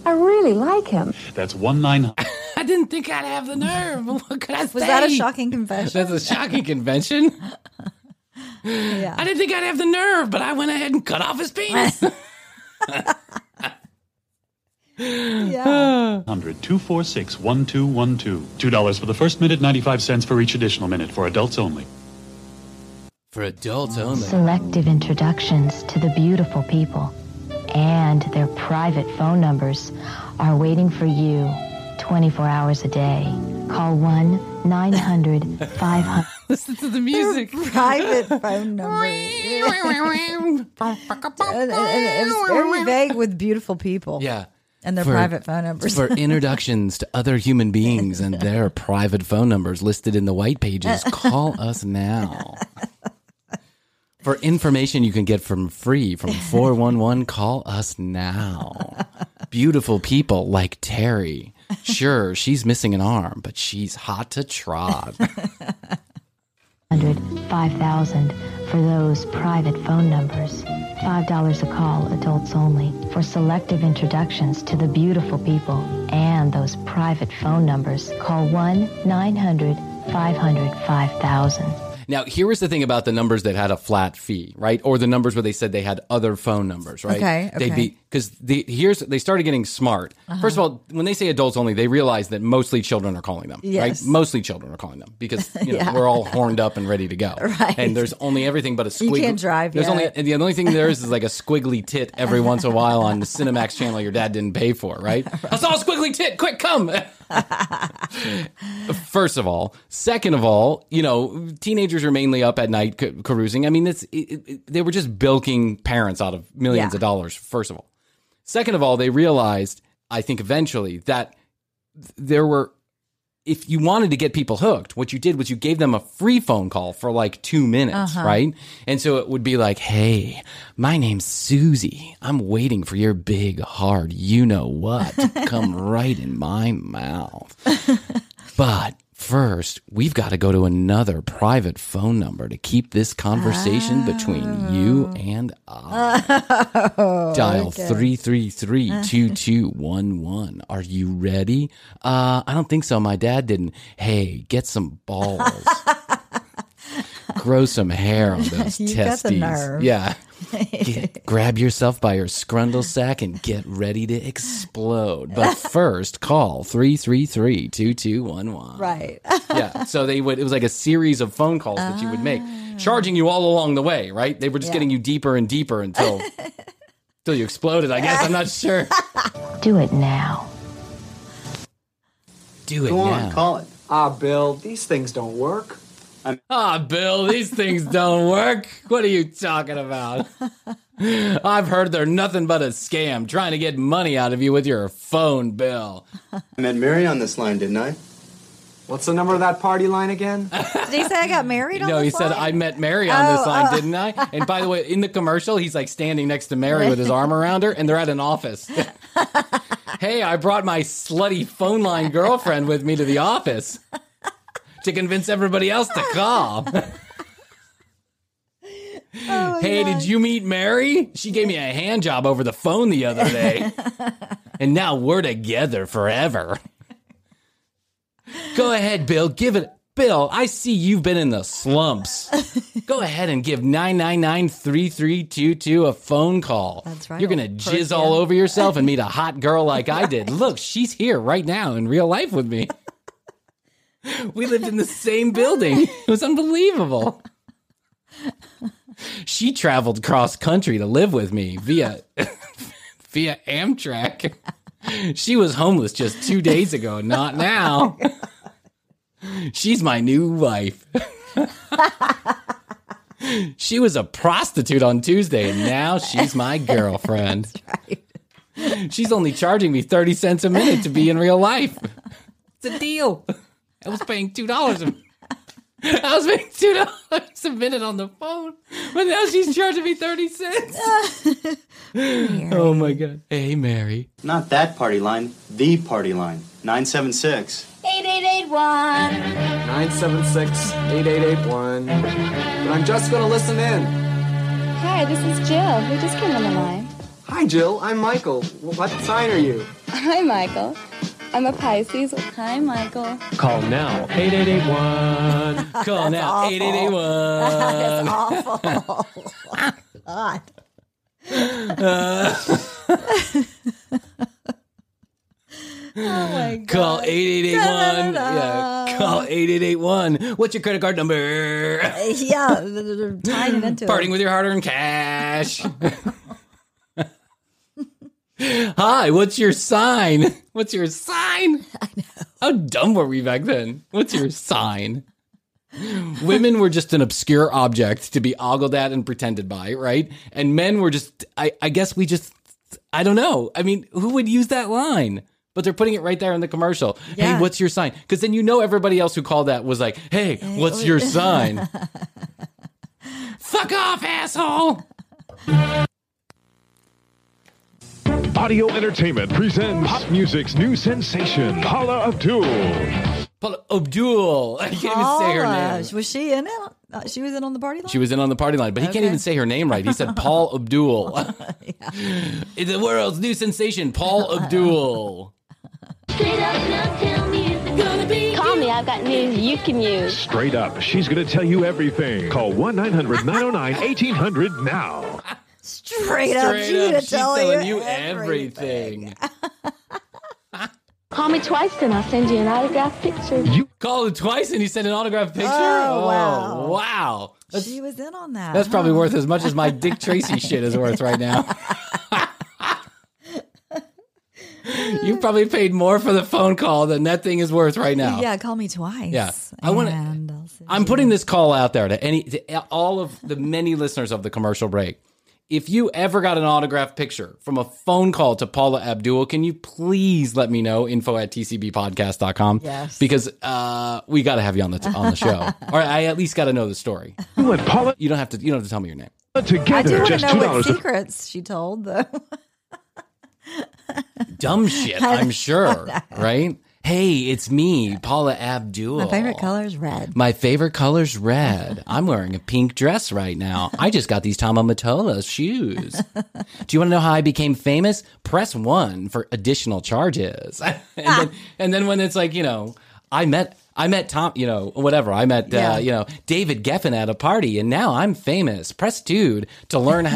I really like him. That's 1 900. I didn't think I'd have the nerve. What could I say? Was that a shocking confession? That's a shocking convention. yeah. I didn't think I'd have the nerve, but I went ahead and cut off his penis. yeah. 100 246 1212. $2 for the first minute, 95 cents for each additional minute for adults only. For adults only. Selective introductions to the beautiful people and their private phone numbers are waiting for you 24 hours a day. Call 1 900 500. Listen to the music. Private phone number. and, and- and it was very vague with beautiful people. Yeah. And their For- private phone numbers. for introductions to other human beings and their private phone numbers listed in the white pages. Call us now. For information you can get from free from 411, call us now. Beautiful people like Terry. Sure, she's missing an arm, but she's hot to trot. 5000 for those private phone numbers. $5 a call, adults only, for selective introductions to the beautiful people and those private phone numbers. Call 1 900 500 5000. Now, here was the thing about the numbers that had a flat fee, right? Or the numbers where they said they had other phone numbers, right? Okay, They'd be because the here's they started getting smart. Uh-huh. First of all, when they say adults only, they realize that mostly children are calling them, Yes. right? Mostly children are calling them because you know, Yeah. we're all horned up and ready to go, Right. And there's only everything but a You squiggly. can't drive There's yet. only and the only thing there is is like a squiggly tit every once in a while on the Cinemax channel your dad didn't pay for, right? I saw a squiggly tit. Quick, come. First of all, second of all, you know, teenagers are mainly up at night ca- carousing. I mean, it's it, it, they were just bilking parents out of millions Yeah. of dollars. First of all, second of all, they realized, I think, eventually that there were. If you wanted to get people hooked, what you did was you gave them a free phone call for like two minutes, Uh-huh. right? And so it would be like, "Hey, my name's Susie. I'm waiting for your big, hard, you know what, to come right in my mouth." But first, we've got to go to another private phone number to keep this conversation between you and I. Oh, Dial okay. three three three two two one one. Are you ready? Uh, I don't think so. My dad didn't. Hey, get some balls. Grow some hair on those You got the testes. nerve. Yeah. Get, grab yourself by your scrundle sack and get ready to explode. But first, call 333 2211. Right. Yeah. So they would, it was like a series of phone calls that you would make, charging you all along the way, right? They were just Yeah. getting you deeper and deeper until, until you exploded, I guess. I'm not sure. Do it now. Do it Go now. on, call it. Ah, Bill, these things don't work. Ah, Bill, these things don't work. What are you talking about? I've heard they're nothing but a scam trying to get money out of you with your phone bill. I met Mary on this line, didn't I? What's the number of that party line again? Did he say I got married on No, the he said. I met Mary on this Oh, line, oh. didn't I? And by the way, in the commercial, he's like standing next to Mary with his arm around her, and they're at an office. hey, I brought my slutty phone line girlfriend with me to the office to convince everybody else to call. Oh hey, did you meet Mary? She gave me a hand job over the phone the other day. and now we're together forever. Go ahead, Bill. Give it. Bill, I see you've been in the slumps. Go ahead and give 999-3322 a phone call. That's right. You're going to jizz all over yourself and meet a hot girl like I did. Look, she's here right now in real life with me. We lived in the same building. It was unbelievable. She traveled cross country to live with me via via Amtrak. She was homeless just 2 days ago, not now. Oh, she's my new wife. she was a prostitute on Tuesday and now she's my girlfriend. She's only charging me 30 cents a minute to be in real life. It's a deal. I was paying $2 I was paying two dollars a minute on the phone, but now she's charging me thirty cents. oh my god! Hey, Mary. Not that party line, the party line. 976. 8881. 976 8881. But I'm just going to listen in. Hi, this is Jill. We just came on the line. Hi, Jill. I'm Michael. What sign are you? Hi, Michael. I'm a Pisces. Hi, Michael. Call now 8881. Call now eight eight eight one. That's awful. God. oh my God. Call eight eight eight one. Da-da-da-da. Yeah, call eight eight eight one. What's your credit card number? Yeah, tying it into Parting it. with your hard-earned cash. Hi, what's your sign? What's your sign? I know. How dumb were we back then? What's your sign? Women were just an obscure object to be ogled at and pretended by, right? And men were just, I, I guess we just, I don't know. I mean, who would use that line? But they're putting it right there in the commercial. Yeah. Hey, what's your sign? Because then you know everybody else who called that was like, hey, what's your sign? Fuck off, asshole! Audio Entertainment presents pop music's new sensation, Paula Abdul. Paula Abdul. I can't even say her name. Was she in it? Uh, she was in on the party line? She was in on the party line, but he can't even say her name right. He said Paul Abdul. It's the world's new sensation, Paul Abdul. Call me. I've got news you can use. Straight up, she's going to tell you everything. Call 1 900 909 1800 now. Straight up, Straight she's up, gonna she's tell telling you you everything. Call me twice, and I'll send you an autographed picture. You called it twice and you sent an autographed picture? Oh, wow. Oh, wow. That's, she was in on that. that's probably worth as much as my Dick Tracy shit is worth right now. you probably paid more for the phone call than that thing is worth right now. Yeah, call me twice. Yeah. I want to. I'll send I'm putting this call out there to any to all of the many listeners of the commercial break. If you ever got an autographed picture from a phone call to Paula Abdul, can you please let me know? Info at tcbpodcast.com. Yes. Because uh, we got to have you on the on the show, or I at least got to know the story. You and Paula You don't have to. You don't have to tell me your name. I do together, want to just know what $2. secrets she told, though. Dumb shit. I'm sure. Right? Hey, it's me, Paula Abdul. My favorite color is red. My favorite color is red. I'm wearing a pink dress right now. I just got these Tama Mottola shoes. Do you want to know how I became famous? Press one for additional charges. and, then, and then when it's like, you know, I met I met Tom, you know, whatever. I met, Yeah. uh, you know, David Geffen at a party, and now I'm famous. Press dude to learn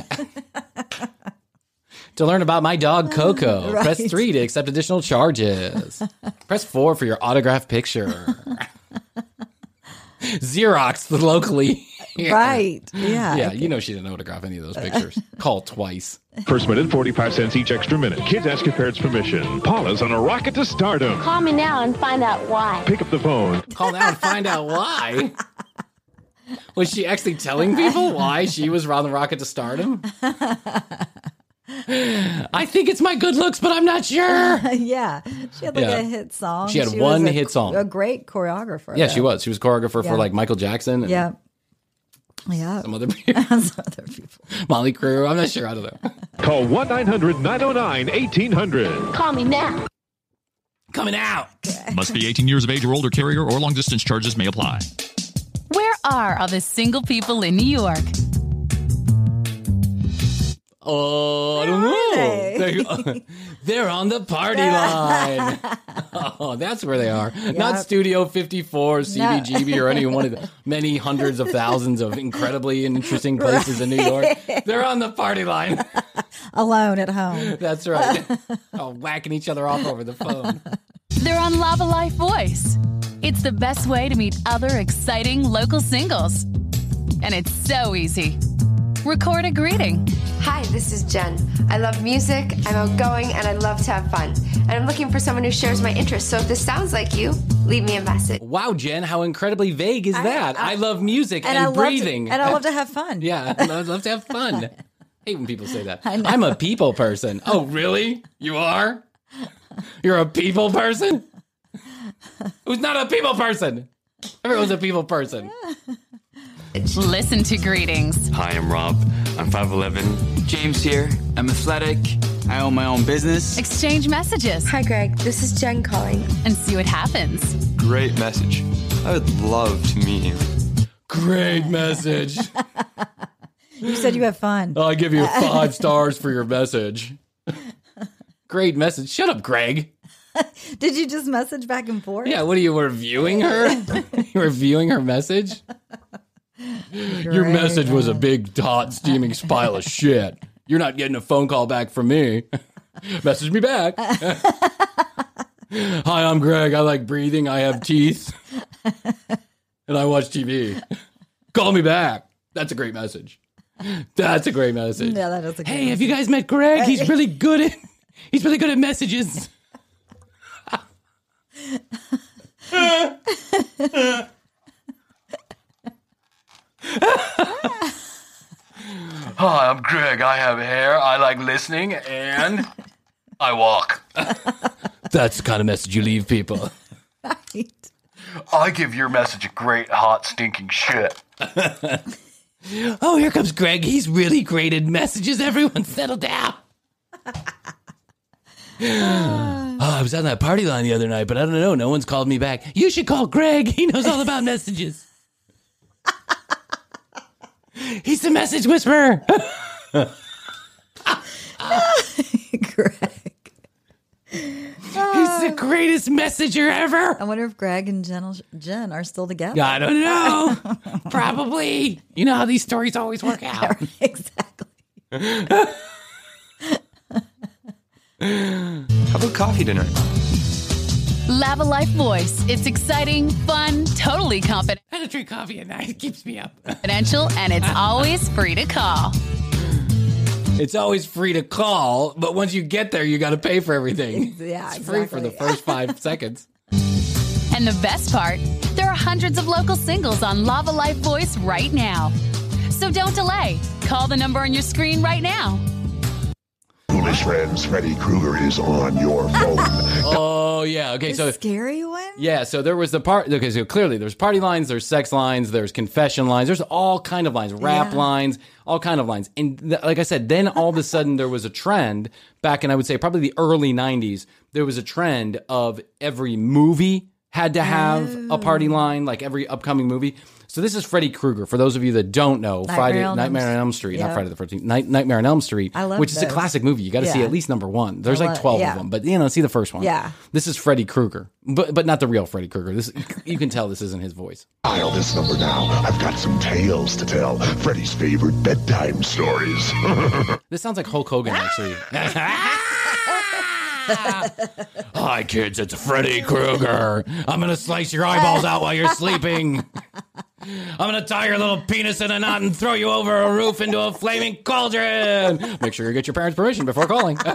to learn about my dog Coco. Press Right. three to accept additional charges. Press four for your autograph picture. Xerox the locally. Right. Yeah. Yeah, you know she didn't autograph any of those pictures. Call twice. First minute, 45 cents each extra minute. Kids ask your parents' permission. Paula's on a rocket to stardom. Call me now and find out why. Pick up the phone. Call now and find out why. Was she actually telling people why she was on the rocket to stardom? I think it's my good looks, but I'm not sure. yeah. She had like Yeah. a hit song. She had was one a- hit song. A great choreographer. Yeah, though. she was. She was choreographer Yeah. for like Michael Jackson and Yeah. Yeah. some other people. Some other people. Molly Crew. I'm not sure. I don't know. Call 1 900 909 1800. Call me now. Coming out. Must be 18 years of age or older carrier or long distance charges may apply. Where are all the single people in New York? Oh, I don't know. They're, they're on the party line. Oh, that's where they are. Not Studio 54, CBGB, or any one of the many hundreds of thousands of incredibly interesting places in New York. They're on the party line. Alone at home. That's right. Oh, whacking each other off over the phone. They're on Lavalife Voice. It's the best way to meet other exciting local singles. And it's so easy. Record a greeting. Hi, this is Jen. I love music, I'm outgoing, and I love to have fun. And I'm looking for someone who shares my interests. So if this sounds like you, leave me a message. Wow, Jen, how incredibly vague is that? I, love music and, I love to- breathing. and I love to have fun. Yeah, I love to have fun. hate when people say that. I know. I'm a people person. Oh, really? You are? You're a people person? Who's not a people person? Everyone's a people person. Listen to greetings. Hi, I'm Rob. I'm 5'11. James here. I'm athletic. I own my own business. Exchange messages. Hi, Greg. This is Jen calling. And see what happens. Great message. I would love to meet you. Great message. You said you have fun. I'll give you five stars for your message. Great message. Shut up, Greg. Did you just message back and forth? Yeah, what are you reviewing her? you reviewing her message? Your message was a oh. big, hot, steaming pile of shit. You're not getting a phone call back from me. Message me back. Hi, I'm Greg. I like breathing. I have teeth. And I watch TV. Call me back. That's a great message. That's a great message. Yeah, that is a Hey, have you guys met Greg? He's really good at he's really good at messages. Hi, I'm Greg. I have hair. I like listening and I walk. That's the kind of message you leave people. I give your message a great, hot, stinking shit. oh, here comes Greg. He's really great at messages. Everyone settle down. oh, I was on that party line the other night, but I don't know. No one's called me back. You should call Greg. He knows all about messages. He's the message whisperer. Greg. He's the ah. greatest messenger ever. I wonder if Greg and Jen, Jen are still together. I don't know. Probably. You know how these stories always work out. exactly. How about coffee tonight? Lavalife Voice. It's exciting, fun, totally confident. I don't drink coffee at night. It keeps me up. Confidential, and it's always free to call. It's always free to call, but once you get there, you got to pay for everything. Yeah, It's free for the first five seconds. And the best part, there are hundreds of local singles on Lavalife Voice right now. So don't delay. Call the number on your screen right now. Foolish friends, Freddy Krueger is on your phone. Oh yeah. Okay. The So scary one? yeah. So there was the part. Okay. So clearly, there's party lines, there's sex lines, there's confession lines, there's all kind of lines, rap Yeah. lines, all kind of lines. And th- like I said, then all of a sudden there was a trend back in I would say probably the early '90s. There was a trend of every movie had to have a party oh. line like every upcoming movie. So this is Freddy Krueger. For those of you that don't know, Nightmare Friday on Elm Nightmare on Elm Street, Yeah. not Friday the Thirteenth, Night, Nightmare on Elm Street, I love which is a classic movie. You got to see at least number one. There's I like twelve yeah. of them, but you know, see the first one. Yeah. This is Freddy Krueger, but but not the real Freddy Krueger. This you can tell this isn't his voice. Dial this number now. I've got some tales to tell. Freddy's favorite bedtime stories. This sounds like Hulk Hogan actually. Hi kids, it's Freddy Krueger. I'm gonna slice your eyeballs out while you're sleeping. I'm gonna tie your little penis in a knot and throw you over a roof into a flaming cauldron. Make sure you get your parents' permission before calling.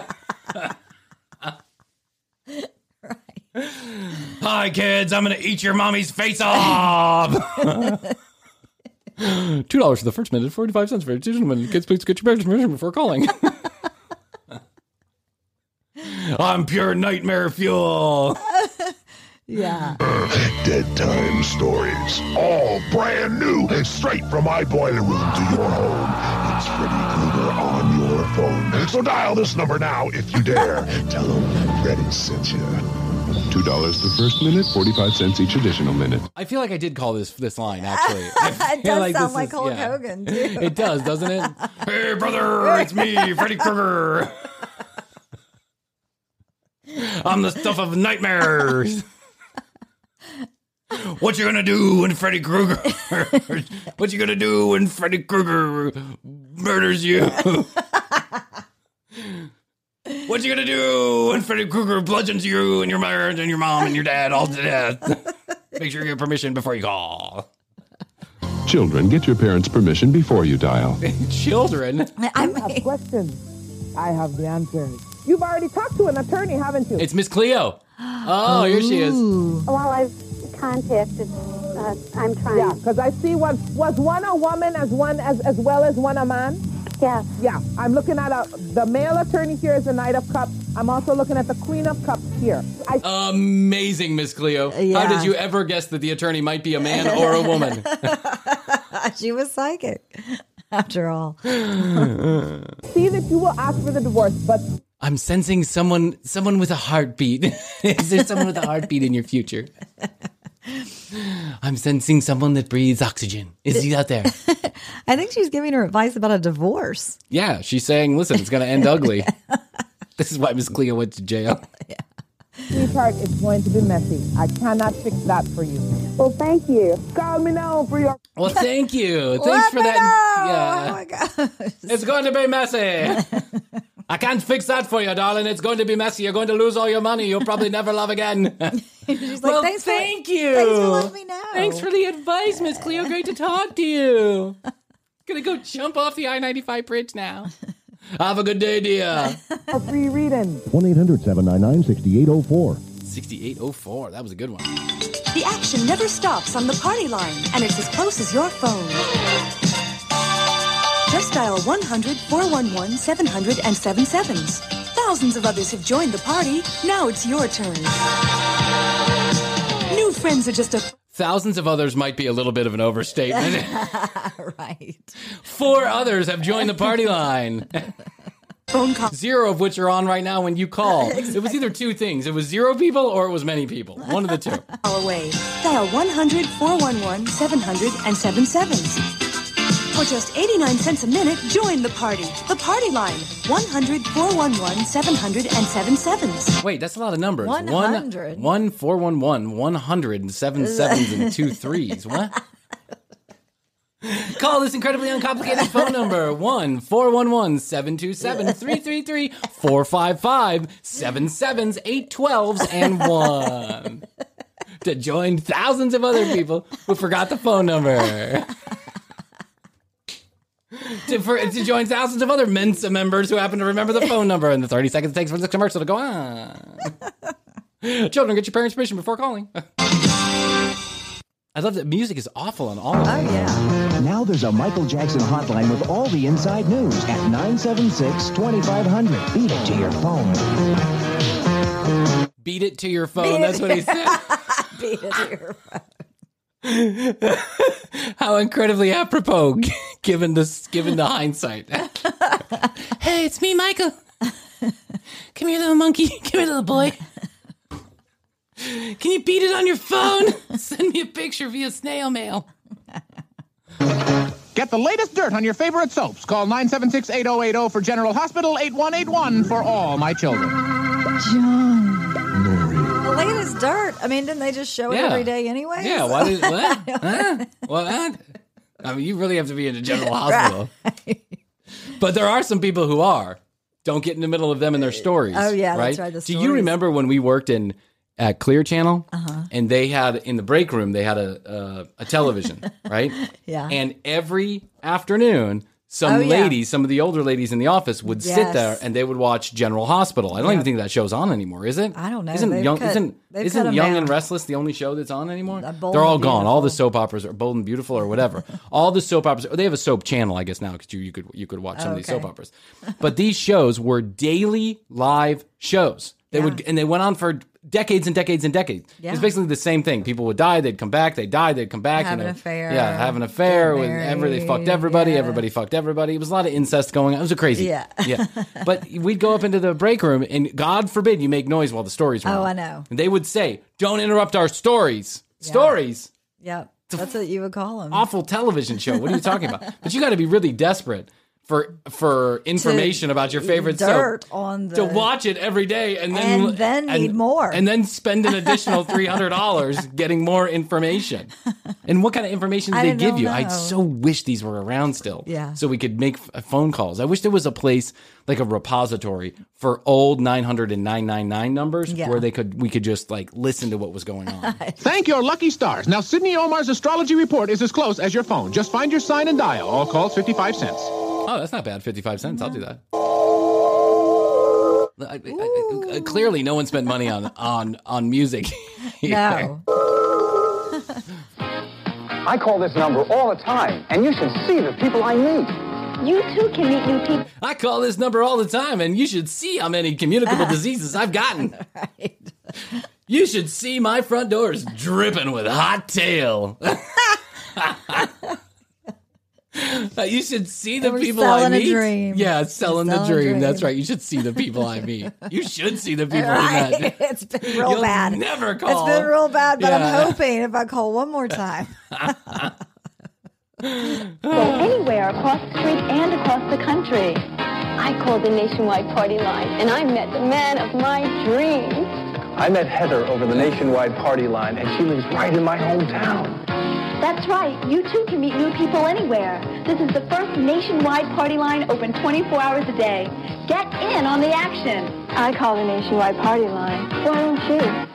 Hi kids, I'm gonna eat your mommy's face off. Two dollars for the first minute, forty-five cents for additional minute. Kids, please get your parents' permission before calling. I'm pure nightmare fuel. Yeah. Dead time stories. All brand new. Straight from my boiler room to your home. It's Freddy Krueger on your phone. So dial this number now if you dare. Tell him that Freddy sent you. Two dollars the first minute, forty-five cents each additional minute. I feel like I did call this this line actually. I it feel does sound this like is- Hulk yeah. Hogan too. It does, doesn't it? hey brother, it's me, Freddy Krueger. I'm the stuff of nightmares. What you gonna do when Freddy Krueger? what you gonna do when Freddy Krueger murders you? what you gonna do when Freddy Krueger bludgeons you and your mother and your mom and your dad all to death? Make sure you get permission before you call. Children, get your parents' permission before you dial. Children. I have questions. I have the answers. You've already talked to an attorney, haven't you? It's Miss Cleo. Oh, here she is. Well, I've contacted. Uh, I'm trying. Yeah, because I see was was one a woman as one as as well as one a man. Yeah. Yeah. I'm looking at a the male attorney here is the Knight of Cups. I'm also looking at the Queen of Cups here. I, Amazing, Miss Cleo. How did you ever guess that the attorney might be a man or a woman? she was psychic, after all. see that you will ask for the divorce, but I'm sensing someone someone with a heartbeat. Is there someone with a heartbeat in your future? I'm sensing someone that breathes oxygen. Is he out there? I think she's giving her advice about a divorce. Yeah, she's saying, listen, it's going to end ugly. This is why Miss Cleo went to jail. sweetheart, it's going to be messy. I cannot fix that for you. Well, thank you. Call me now for your. Well, thank you. Thanks Let for me that. know. Yeah. Oh my gosh. It's going to be messy. I can't fix that for you, darling. It's going to be messy. You're going to lose all your money. You'll probably never love again. She's like, well, thanks for, thank you. Thanks for letting me know. Thanks for the advice, Miss Cleo. Great to talk to you. Gonna go jump off the I 95 bridge now. Have a good day, dear. A free reading. 1 800 799 6804. 6804. That was a good one. The action never stops on the party line, and it's as close as your phone. Just dial 100 411 700 and 77s. Thousands of others have joined the party. Now it's your turn. New friends are just a Thousands of others might be a little bit of an overstatement. right. Four others have joined the party line. Phone call. Zero of which are on right now when you call. It was either two things. It was zero people or it was many people. One of the two. call away. Dial 100 411 700 and 77s. For just 89 cents a minute, join the party. The party line 100 411 700 and 77s. Wait, that's a lot of numbers. 100. One, one, four, one, one, one hundred, and seven sevens and two threes. What? Call this incredibly uncomplicated phone number 1 411 727 333 455 77s 812s and 1 to join thousands of other people who forgot the phone number. To, for, to join thousands of other Mensa members who happen to remember the phone number in the 30 seconds it takes for this commercial to go on. Children, get your parents' permission before calling. I love that music is awful on all of them. Oh, yeah. Now there's a Michael Jackson hotline with all the inside news at 976 2500. Beat it to your phone. Beat it to your phone. That's what he said. Beat it to your phone. How incredibly apropos, given this, given the hindsight. hey, it's me, Michael. Come here, little monkey. Come here, little boy. Can you beat it on your phone? Send me a picture via snail mail. Get the latest dirt on your favorite soaps. Call 976-8080 for General Hospital 8181 for all my children. John. The latest dirt. I mean, didn't they just show it Yeah. every day anyway? Yeah, why did what? huh? What? I mean, you really have to be in a general hospital. But there are some people who are. Don't get in the middle of them and their stories. Oh, yeah, right. that's right, the Do you stories. remember when we worked in at Clear Channel, Uh-huh. and they had in the break room they had a a, a television, right? Yeah. And every afternoon, some Oh, yeah. ladies, some of the older ladies in the office would sit there and they would watch General Hospital. I don't Yeah. even think that show's on anymore, is it? I don't know. Isn't They've young? cut- isn't isn't Young and Restless the only show that's on anymore? They're all gone. All the soap operas are Bold and Beautiful or whatever. all the soap operas. They have a soap channel, I guess now, because you, you could you could watch some of these soap operas. But these shows were daily live shows. They would and they went on for decades and decades and decades. Yeah. It's basically the same thing. People would die, they'd come back, they'd die, they'd come back. Have you an know. affair, Yeah, have an affair with every they fucked everybody, yeah. everybody fucked everybody. It was a lot of incest going on. It was a crazy. Yeah. yeah. But we'd go up into the break room and God forbid you make noise while the stories were Oh, on. I know. And they would say, Don't interrupt our stories. Stories. Yep. That's what you would call them. Awful television show. What are you talking about? But you got to be really desperate for for information about your favorite dirt soap on the to watch it every day and then And then need more. and then spend an additional three hundred dollars getting more information. And what kind of information did I they give you? know. I so wish these were around still, Yeah. so we could make phone calls. I wish there was a place like a repository for old nine hundred and nine nine nine numbers Yeah. where they could we could just like listen to what was going on. Thank your lucky stars. Now, Sydney Omarr's astrology report is as close as your phone. Just find your sign and dial. All calls 55 cents. Oh, that's not bad. 55 cents. I'll do that. Mm-hmm. I- I- I- clearly, no one spent money on on on music. here. No. I call this number all the time, and you should see the people I meet. You too can meet new people. I call this number all the time, and you should see how many communicable diseases I've gotten. You should see my front doors dripping with hot tail. you should see the people I meet. dream. Yeah, selling the Selling a dream. That's right. You should see the people I meet. You should see the people Right. I met. It's been real You'll bad. never call. It's been real bad, but Yeah. I'm hoping if I call one more time. Go anywhere across the street and across the country. I called the nationwide party line and I met the man of my dreams. I met Heather over the nationwide party line, and she lives right in my hometown. That's right. You too can meet new people anywhere. This is the first nationwide party line open 24 hours a day. Get in on the action. I call the nationwide party line. Why don't you?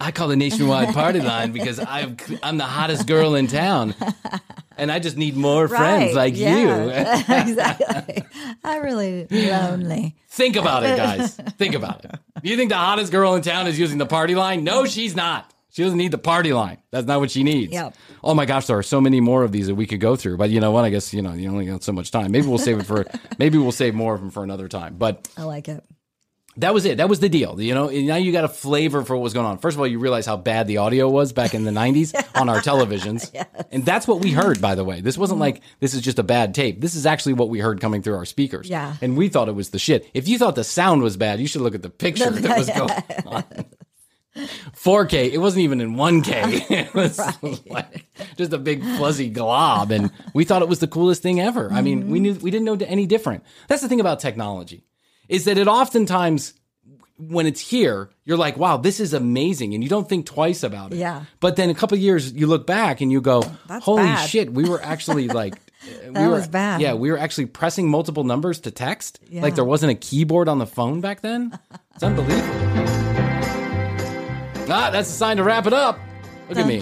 I call the nationwide party line because I'm I'm the hottest girl in town, and I just need more friends Right, like you. exactly. I really lonely. Think about it, guys. Think about it. You think the hottest girl in town is using the party line? No, she's not. She doesn't need the party line. That's not what she needs. Yep. Oh my gosh, there are so many more of these that we could go through. But you know what? I guess you know you only got so much time. Maybe we'll save it for maybe we'll save more of them for another time. But I like it. That was it. That was the deal. You know, now you got a flavor for what was going on. First of all, you realize how bad the audio was back in the 90s on our televisions. And that's what we heard, by the way. This wasn't mm-hmm. like this is just a bad tape. This is actually what we heard coming through our speakers. Yeah. And we thought it was the shit. If you thought the sound was bad, you should look at the picture that was going on. 4K. It wasn't even in 1K. It was like just a big fuzzy glob, and we thought it was the coolest thing ever. I mean, we mm-hmm. knew we didn't know any different. That's the thing about technology, is that it oftentimes when it's here, you're like, "Wow, this is amazing," and you don't think twice about it. Yeah. But then a couple of years, you look back and you go, That's "Holy bad." shit, we were actually like." we That were, was bad. Yeah, we were actually pressing multiple numbers to text. Yeah. Like there wasn't a keyboard on the phone back then. It's unbelievable. Ah, that's a sign to wrap it up. Look at me.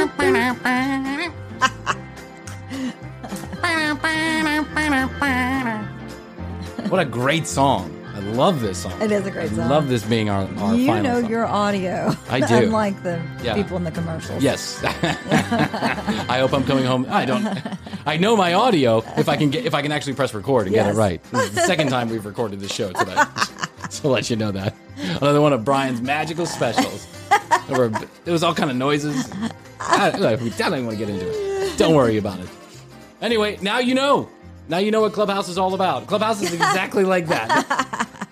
what a great song. I love this song. It is a great I song. love this being our, our you final know song. your audio. I do. Unlike the Yeah. people in the commercials. Yes. I hope I'm coming home. I don't. I know my audio if I can get if I can actually press record and get it right. This is the second time we've recorded this show today. to let you know that another one of Bryan's magical specials. There were- It was all kind of noises. I, I don't even want to get into it. Don't worry about it. Anyway, now you know. Now you know what Clubhouse is all about. Clubhouse is exactly like that.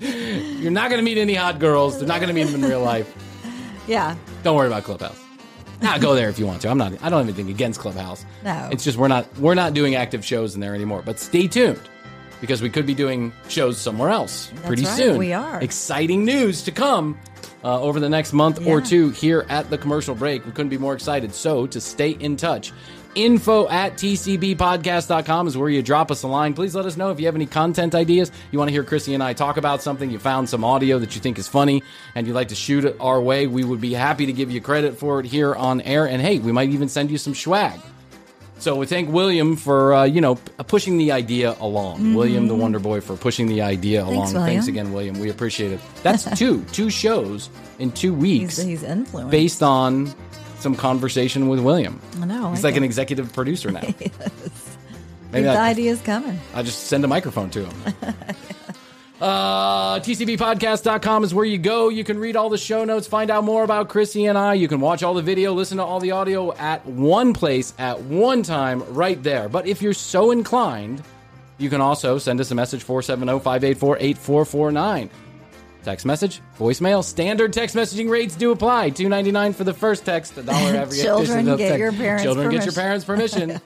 You're not going to meet any hot girls. They're not going to meet them in real life. Yeah. Don't worry about Clubhouse. Nah, go there if you want to. I'm not. I don't have anything against Clubhouse. No. It's just we're not we're not doing active shows in there anymore. But stay tuned because we could be doing shows somewhere else pretty right, soon. we are. Exciting news to come uh, over the next month or two here at the commercial break. We couldn't be more excited. So to stay in touch. Info at tcbpodcast.com is where you drop us a line. Please let us know if you have any content ideas. You want to hear Krissy and I talk about something, you found some audio that you think is funny, and you'd like to shoot it our way. We would be happy to give you credit for it here on air. And hey, we might even send you some swag. So we thank William for uh, you know pushing the idea along. William the Wonder Boy for pushing the idea Mm-hmm. Thanks, along. Thanks again, William. We appreciate it. That's two two shows in two weeks He's, he's influenced. based on some conversation with William. I know. He's I like an executive producer now. Keep Maybe the ideas coming. I just send a microphone to him. Uh, TCBpodcast.com is where you go. You can read all the show notes, find out more about Krissy and I. You can watch all the video, listen to all the audio at one place at one time right there. But if you're so inclined, you can also send us a message 470 584 8449. Text message, voicemail, standard text messaging rates do apply. Two ninety nine for the first text, a dollar every Children addition of get text. your parents' Children get your parents' permission.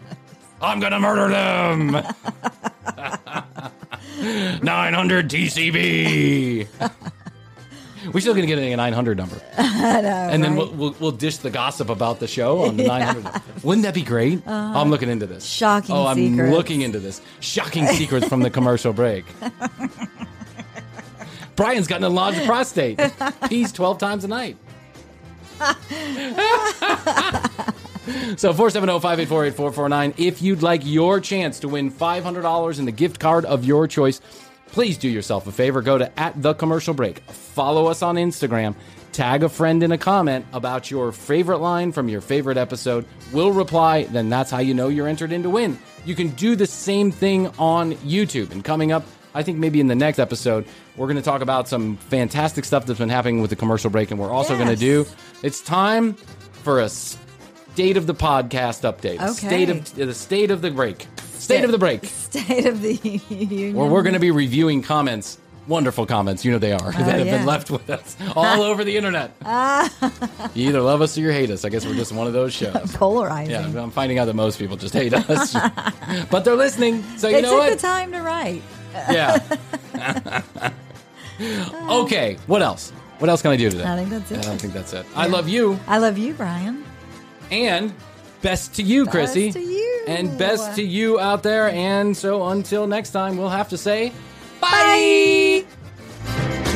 I'm gonna murder them. 900 TCB. We're still gonna get a 900 number, know. and then right? we'll, we'll we'll dish the gossip about the show on the 900. Wouldn't that be great? Uh-huh. I'm looking into this. Shocking Oh, I'm secrets. looking into this. Shocking secrets from the commercial break. Bryan's got an enlarged prostate. Pees 12 times a night. So oh, 470-584-8449. If you'd like your chance to win $500 in the gift card of your choice, please do yourself a favor. Go to at the commercial break. Follow us on Instagram. Tag a friend in a comment about your favorite line from your favorite episode. We'll reply. Then that's how you know you're entered in to win. You can do the same thing on YouTube. And coming up, I think maybe in the next episode, we're going to talk about some fantastic stuff that's been happening with the commercial break. And we're also going to do, it's time for a state of the podcast update. Okay. State of the state of the break. State of the break. State of the Union. Where we're going to be reviewing comments, wonderful comments, you know they are, that have yeah. been left with us all over the internet. Ah, You either love us or you hate us. I guess we're just one of those shows. polarizing. Yeah, I'm finding out that most people just hate us, but they're listening. So you they know took what? the time to write. Yeah. okay. What else? What else can I do today? I think that's it. I don't think that's it. I love you, I love you, Bryan. And best to you, best Krissy. To you. And best to you out there. And so until next time, we'll have to say bye. bye.